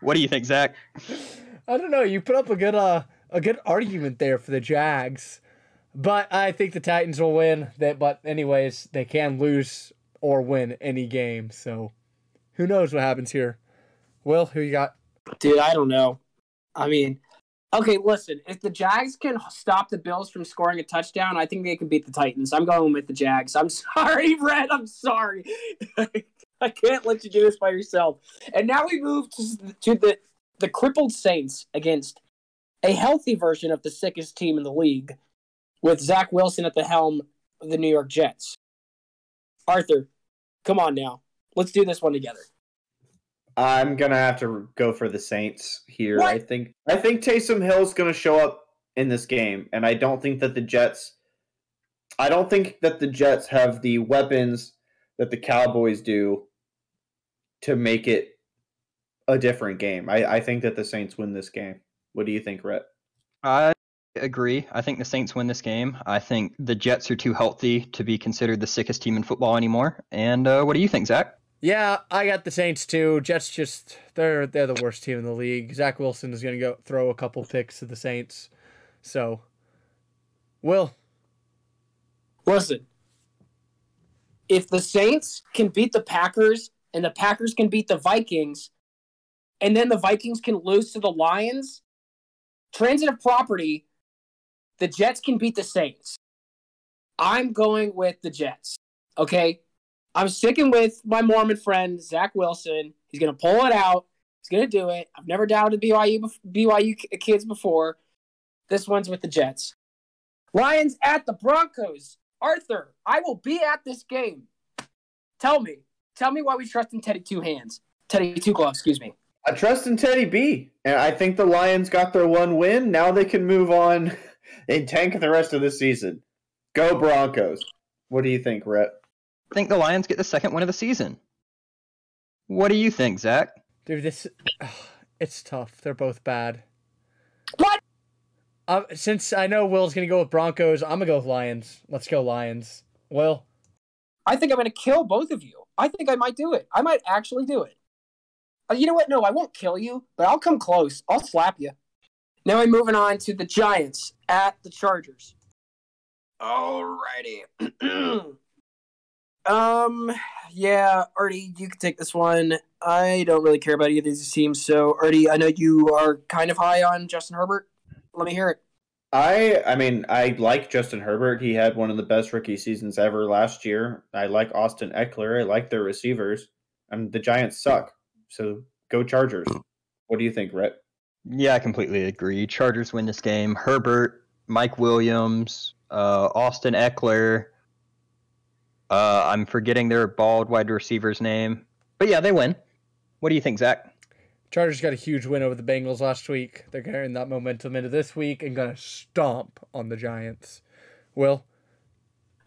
What do you think, Zach? I don't know. You put up a good uh a good argument there for the Jags, but I think the Titans will win. That, but anyways, they can lose or win any game. So who knows what happens here? Will, who you got? Dude, I don't know. I mean, okay, listen. If the Jags can stop the Bills from scoring a touchdown, I think they can beat the Titans. I'm going with the Jags. I'm sorry, Rhett. I'm sorry. I can't let you do this by yourself. And now we move to, to the the crippled Saints against a healthy version of the sickest team in the league, with Zach Wilson at the helm of the New York Jets. Arthur, come on now. Let's do this one together. I'm gonna have to go for the Saints here. What? I think I think Taysom Hill's gonna show up in this game, and I don't think that the Jets. I don't think that the Jets have the weapons that the Cowboys do to make it a different game. I, I think that the Saints win this game. What do you think, Rhett? I agree. I think the Saints win this game. I think the Jets are too healthy to be considered the sickest team in football anymore. And uh, what do you think, Zach? Yeah, I got the Saints too. Jets just they're they're the worst team in the league. Zach Wilson is gonna go throw a couple picks to the Saints. So Will. Listen, if the Saints can beat the Packers and the Packers can beat the Vikings, and then the Vikings can lose to the Lions, transitive property, the Jets can beat the Saints. I'm going with the Jets. Okay. I'm sticking with my Mormon friend, Zach Wilson. He's going to pull it out. He's going to do it. I've never doubted BYU, BYU kids before. This one's with the Jets. Lions at the Broncos. Arthur, I will be at this game. Tell me. Tell me why we trust in Teddy Two Hands. Teddy Two Gloves, excuse me. I trust in Teddy B, and I think the Lions got their one win. Now they can move on and tank the rest of the season. Go Broncos. What do you think, Rhett? I think the Lions get the second win of the season. What do you think, Zach? Dude, this it's tough. They're both bad. What? Um, since I know Will's gonna go with Broncos, I'm gonna go with Lions. Let's go Lions. Will. I think I'm going to kill both of you. I think I might do it. I might actually do it. Uh, You know what? No, I won't kill you, but I'll come close. I'll slap you. Now we're moving on to the Giants at the Chargers. Alrighty. um, yeah, Artie, you can take this one. I don't really care about either of these teams, so Artie, I know you are kind of high on Justin Herbert. Let me hear it. I I mean I like Justin Herbert. He had one of the best rookie seasons ever last year. I like Austin Ekeler. I like their receivers. And the Giants suck. So go Chargers. What do you think, Rhett? Yeah, I completely agree. Chargers win this game. Herbert, Mike Williams, uh, Austin Ekeler. Uh, I'm forgetting their bald wide receiver's name. But yeah, they win. What do you think, Zach? Chargers got a huge win over the Bengals last week. They're carrying that momentum into this week and gonna stomp on the Giants. Will.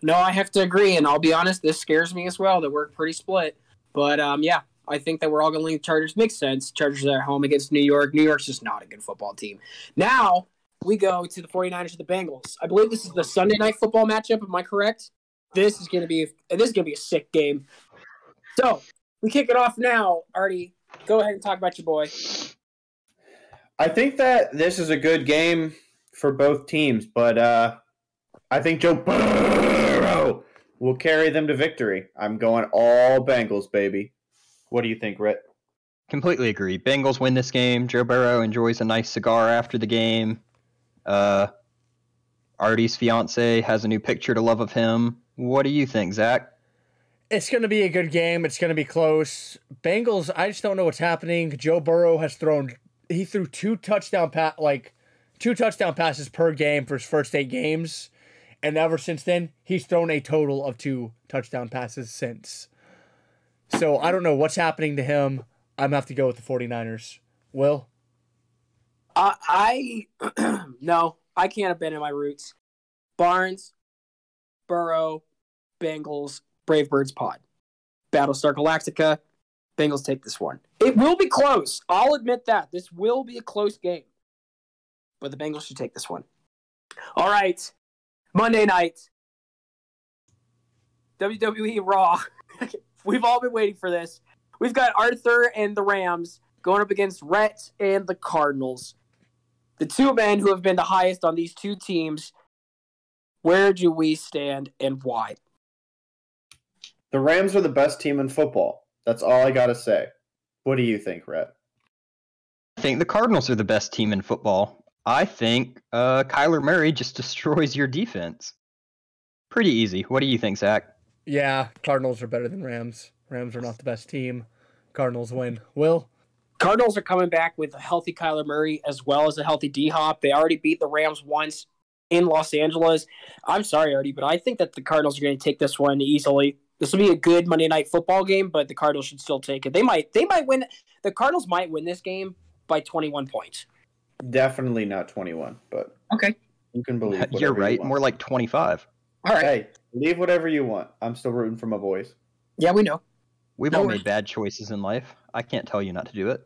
No, I have to agree, and I'll be honest, this scares me as well that we're pretty split. But um, yeah, I think that we're all going to lean Chargers. Makes sense. Chargers are at home against New York. New York's just not a good football team. Now we go to the 49ers and the Bengals. I believe this is the Sunday night football matchup. Am I correct? This is going to be this is going to be a sick game. So we kick it off now. Artie, go ahead and talk about your boy. I think that this is a good game for both teams, but uh, I think Joe Burrow will carry them to victory. I'm going all Bengals, baby. What do you think, Rhett? Completely agree. Bengals win this game. Joe Burrow enjoys a nice cigar after the game. Uh, Artie's fiance has a new picture to love of him. What do you think, Zach? It's going to be a good game. It's going to be close. Bengals, I just don't know what's happening. Joe Burrow has thrown he threw two touchdown pa- like two touchdown passes per game for his first 8 games. And ever since then, he's thrown a total of two touchdown passes since. So I don't know what's happening to him. I'm going to have to go with the 49ers. Will? Uh, I no, I can't abandon my roots. Barnes, Burrow, Bengals, Brave Birds Pod, Battlestar Galactica. Bengals take this one. It will be close. I'll admit that this will be a close game, but the Bengals should take this one. All right, Monday night, WWE Raw. We've all been waiting for this. We've got Arthur and the Rams going up against Rhett and the Cardinals. The two men who have been the highest on these two teams. Where do we stand and why? The Rams are the best team in football. That's all I got to say. What do you think, Rhett? I think the Cardinals are the best team in football. I think uh, Kyler Murray just destroys your defense. Pretty easy. What do you think, Zach? Yeah, Cardinals are better than Rams. Rams are not the best team. Cardinals win. Will? Cardinals are coming back with a healthy Kyler Murray as well as a healthy D Hop. They already beat the Rams once in Los Angeles. I'm sorry, Artie, but I think that the Cardinals are going to take this one easily. This will be a good Monday night football game, but the Cardinals should still take it. They might they might win the Cardinals might win this game by 21 points. Definitely not 21, but Okay. you can believe. whatever You're right. want. More like 25. All right. Hey, believe whatever you want. I'm still rooting for my boys. Yeah, we know. We've No all worries. made bad choices in life. I can't tell you not to do it.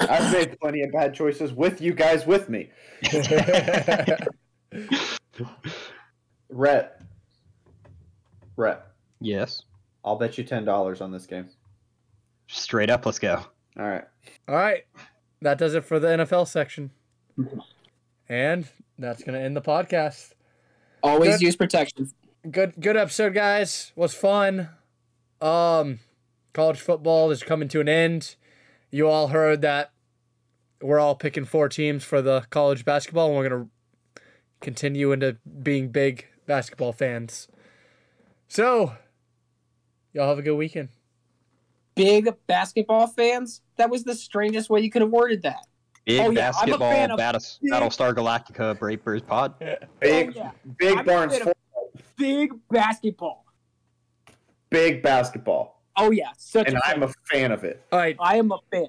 I've made plenty of bad choices with you guys with me. Rhett. Rhett, Yes. I'll bet you $10 on this game. Straight up, let's go. All right. All right. That does it for the NFL section. And that's going to end the podcast. Always Good. use protection. Good good episode, guys. Was fun. Um college football is coming to an end. You all heard that we're all picking four teams for the college basketball and we're going to continue into being big basketball fans. So, y'all have a good weekend. Big basketball fans. That was the strangest way you could have worded that. Big Oh, yeah, I'm basketball, fan Battle- big- Battlestar Galactica, Brave Birds Pod. Big, Oh, yeah. big I'm Barnes, a Big basketball. big basketball. Oh yeah, such And a I'm fan. a fan of it. All right, I am a fan.